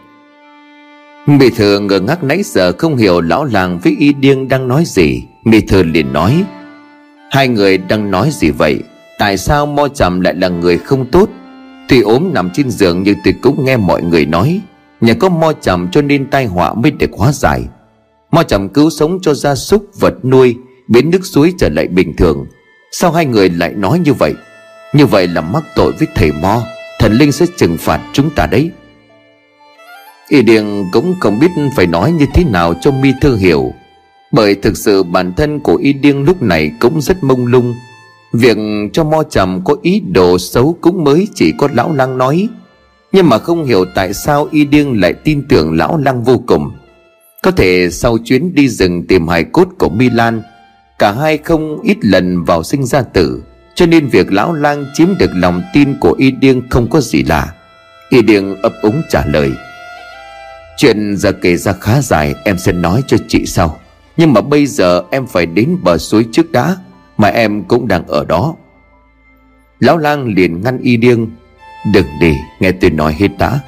Mỹ thừa ngờ ngác nãy giờ không hiểu lão làng với y điên đang nói gì. Mỹ thừa liền nói, Hai người đang nói gì vậy? Tại sao Mo Trầm lại là người không tốt? Tuy ốm nằm trên giường nhưng tôi cũng nghe mọi người nói. Nhờ có Mo chậm cho nên tai họa mới được hóa giải. Mo chậm cứu sống cho gia súc vật nuôi, Biến nước suối trở lại bình thường. Sao hai người lại nói như vậy? Như vậy là mắc tội với thầy Mo. Thần linh sẽ trừng phạt chúng ta đấy. Y Điền cũng không biết phải nói như thế nào cho mi thương hiểu. Bởi thực sự bản thân của Y Điên lúc này cũng rất mông lung. Việc cho Mo Trầm có ý đồ xấu cũng mới chỉ có Lão Lăng nói. Nhưng mà không hiểu tại sao Y Điên lại tin tưởng Lão Lăng vô cùng. Có thể sau chuyến đi rừng tìm hài cốt của Milan, Cả hai không ít lần vào sinh ra tử, Cho nên việc lão lang chiếm được lòng tin của y điêng không có gì lạ. Y điêng ấp úng trả lời, Chuyện giờ kể ra khá dài, Em sẽ nói cho chị sau. Nhưng mà bây giờ em phải đến bờ suối trước đã. Mà em cũng đang ở đó. Lão lang liền ngăn y điêng, Đừng đi nghe tôi nói hết đã.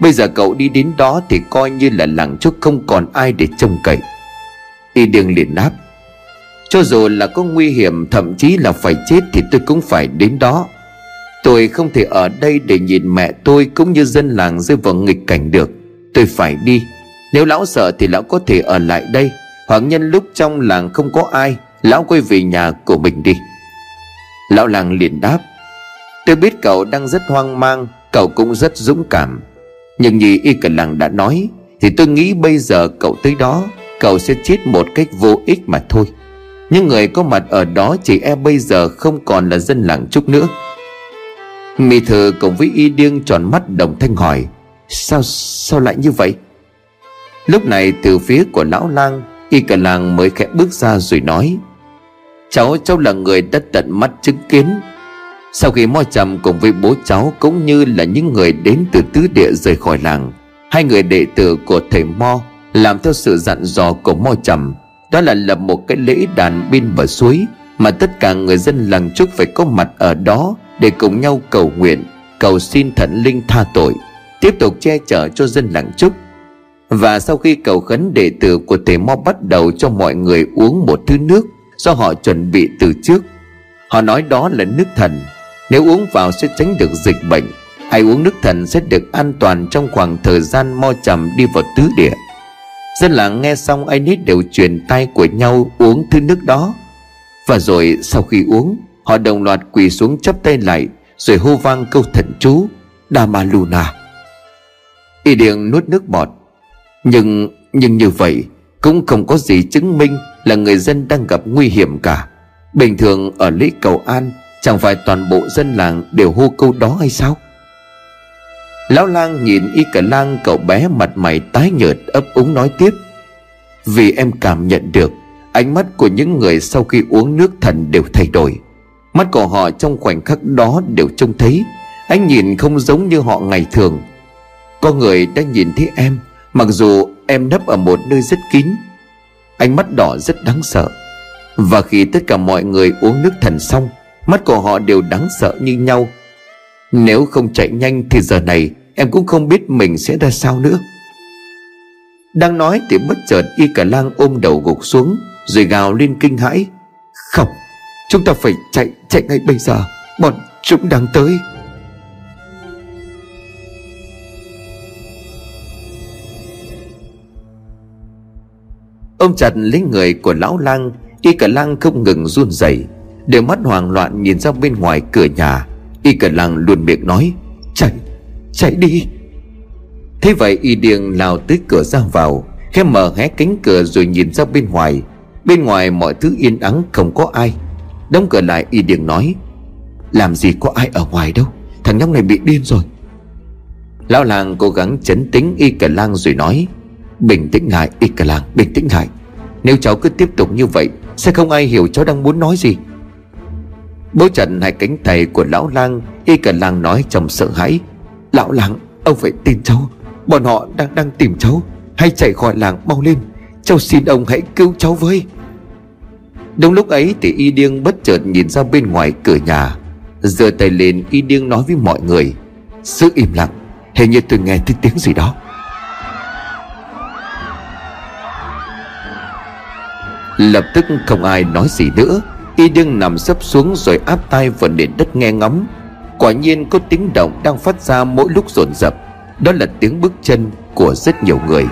Bây giờ cậu đi đến đó thì coi như là làng chúc không còn ai để trông cậy. Y điêng liền đáp, Cho dù là có nguy hiểm, thậm chí là phải chết thì tôi cũng phải đến đó. Tôi không thể ở đây để nhìn mẹ tôi cũng như dân làng rơi vào nghịch cảnh được. Tôi phải đi. Nếu lão sợ thì lão có thể ở lại đây. Hoặc nhân lúc trong làng không có ai. Lão quay về nhà của mình đi. Lão làng liền đáp, Tôi biết cậu đang rất hoang mang, Cậu cũng rất dũng cảm. Nhưng như y cả làng đã nói, Thì tôi nghĩ bây giờ cậu tới đó, Cậu sẽ chết một cách vô ích mà thôi. Những người có mặt ở đó Chỉ e bây giờ không còn là dân làng trúc nữa. Mì thử cùng với y điêng tròn mắt đồng thanh hỏi, Sao sao lại như vậy? Lúc này từ phía của lão lang, Y cả làng mới khẽ bước ra rồi nói Cháu cháu là người đã tận mắt chứng kiến. Sau khi mo trầm cùng với bố cháu Cũng như là những người đến từ tứ địa rời khỏi làng, Hai người đệ tử của thầy mo Làm theo sự dặn dò của mo trầm. Đó là lập một cái lễ đàn bên bờ suối Mà tất cả người dân làng trúc phải có mặt ở đó Để cùng nhau cầu nguyện, Cầu xin thần linh tha tội, Tiếp tục che chở cho dân làng trúc Và sau khi cầu khấn đệ tử của thầy mo bắt đầu cho mọi người uống một thứ nước Do họ chuẩn bị từ trước. Họ nói đó là nước thần. Nếu uống vào sẽ tránh được dịch bệnh. Hay uống nước thần sẽ được an toàn Trong khoảng thời gian mo trầm đi vào tứ địa. Dân làng nghe xong ai nít đều truyền tay của nhau uống thứ nước đó. Và rồi sau khi uống, Họ đồng loạt quỳ xuống chắp tay lại, Rồi hô vang câu thần chú Dama Luna Y Điền nuốt nước bọt. Nhưng nhưng như vậy, Cũng không có gì chứng minh là người dân đang gặp nguy hiểm cả. Bình thường ở lễ cầu an, Chẳng phải toàn bộ dân làng đều hô câu đó hay sao? Lão lang nhìn y cả lang, cậu bé mặt mày tái nhợt, ấp úng nói tiếp. Vì em cảm nhận được, Ánh mắt của những người sau khi uống nước thần đều thay đổi. Mắt của họ trong khoảnh khắc đó đều trông thấy. Anh nhìn không giống như họ ngày thường. Có người đã nhìn thấy em, Mặc dù em nấp ở một nơi rất kín Ánh mắt đỏ rất đáng sợ. Và khi tất cả mọi người uống nước thần xong, Mắt của họ đều đáng sợ như nhau. Nếu không chạy nhanh thì giờ này Em cũng không biết mình sẽ ra sao nữa. Đang nói thì bất chợt Y cả lang ôm đầu gục xuống, Rồi gào lên kinh hãi. Không, Chúng ta phải chạy chạy ngay bây giờ. Bọn chúng đang tới. Ôm chặt lấy người của lão lang Y cả lang không ngừng run rẩy Đều mắt hoảng loạn nhìn ra bên ngoài cửa nhà. Y cả lang luôn miệng nói Chạy, chạy đi. Thế vậy y điền lao tới cửa ra vào Khẽ mở hé cánh cửa rồi nhìn ra bên ngoài. Bên ngoài mọi thứ yên ắng không có ai. Đóng cửa lại y điền nói Làm gì có ai ở ngoài đâu Thằng nhóc này bị điên rồi. Lão làng cố gắng chấn tĩnh y cả lang rồi nói Bình tĩnh lại y cả làng bình tĩnh lại. Nếu cháu cứ tiếp tục như vậy, Sẽ không ai hiểu cháu đang muốn nói gì. Bố chặn hai cánh tay của lão lang Y cả làng nói trong sợ hãi. Lão lang, ông phải tin cháu. Bọn họ đang đang tìm cháu. Hãy chạy khỏi làng mau lên. Cháu xin ông hãy cứu cháu với. Đúng lúc ấy thì y điêng bất chợt nhìn ra bên ngoài cửa nhà. Giơ tay lên, y điêng nói với mọi người. Giữ im lặng. Hình như tôi nghe thấy tiếng gì đó. Lập tức không ai nói gì nữa. Y đương nằm sấp xuống rồi áp tay vào nền đất nghe ngóng. Quả nhiên có tiếng động đang phát ra mỗi lúc dồn dập. Đó là tiếng bước chân của rất nhiều người.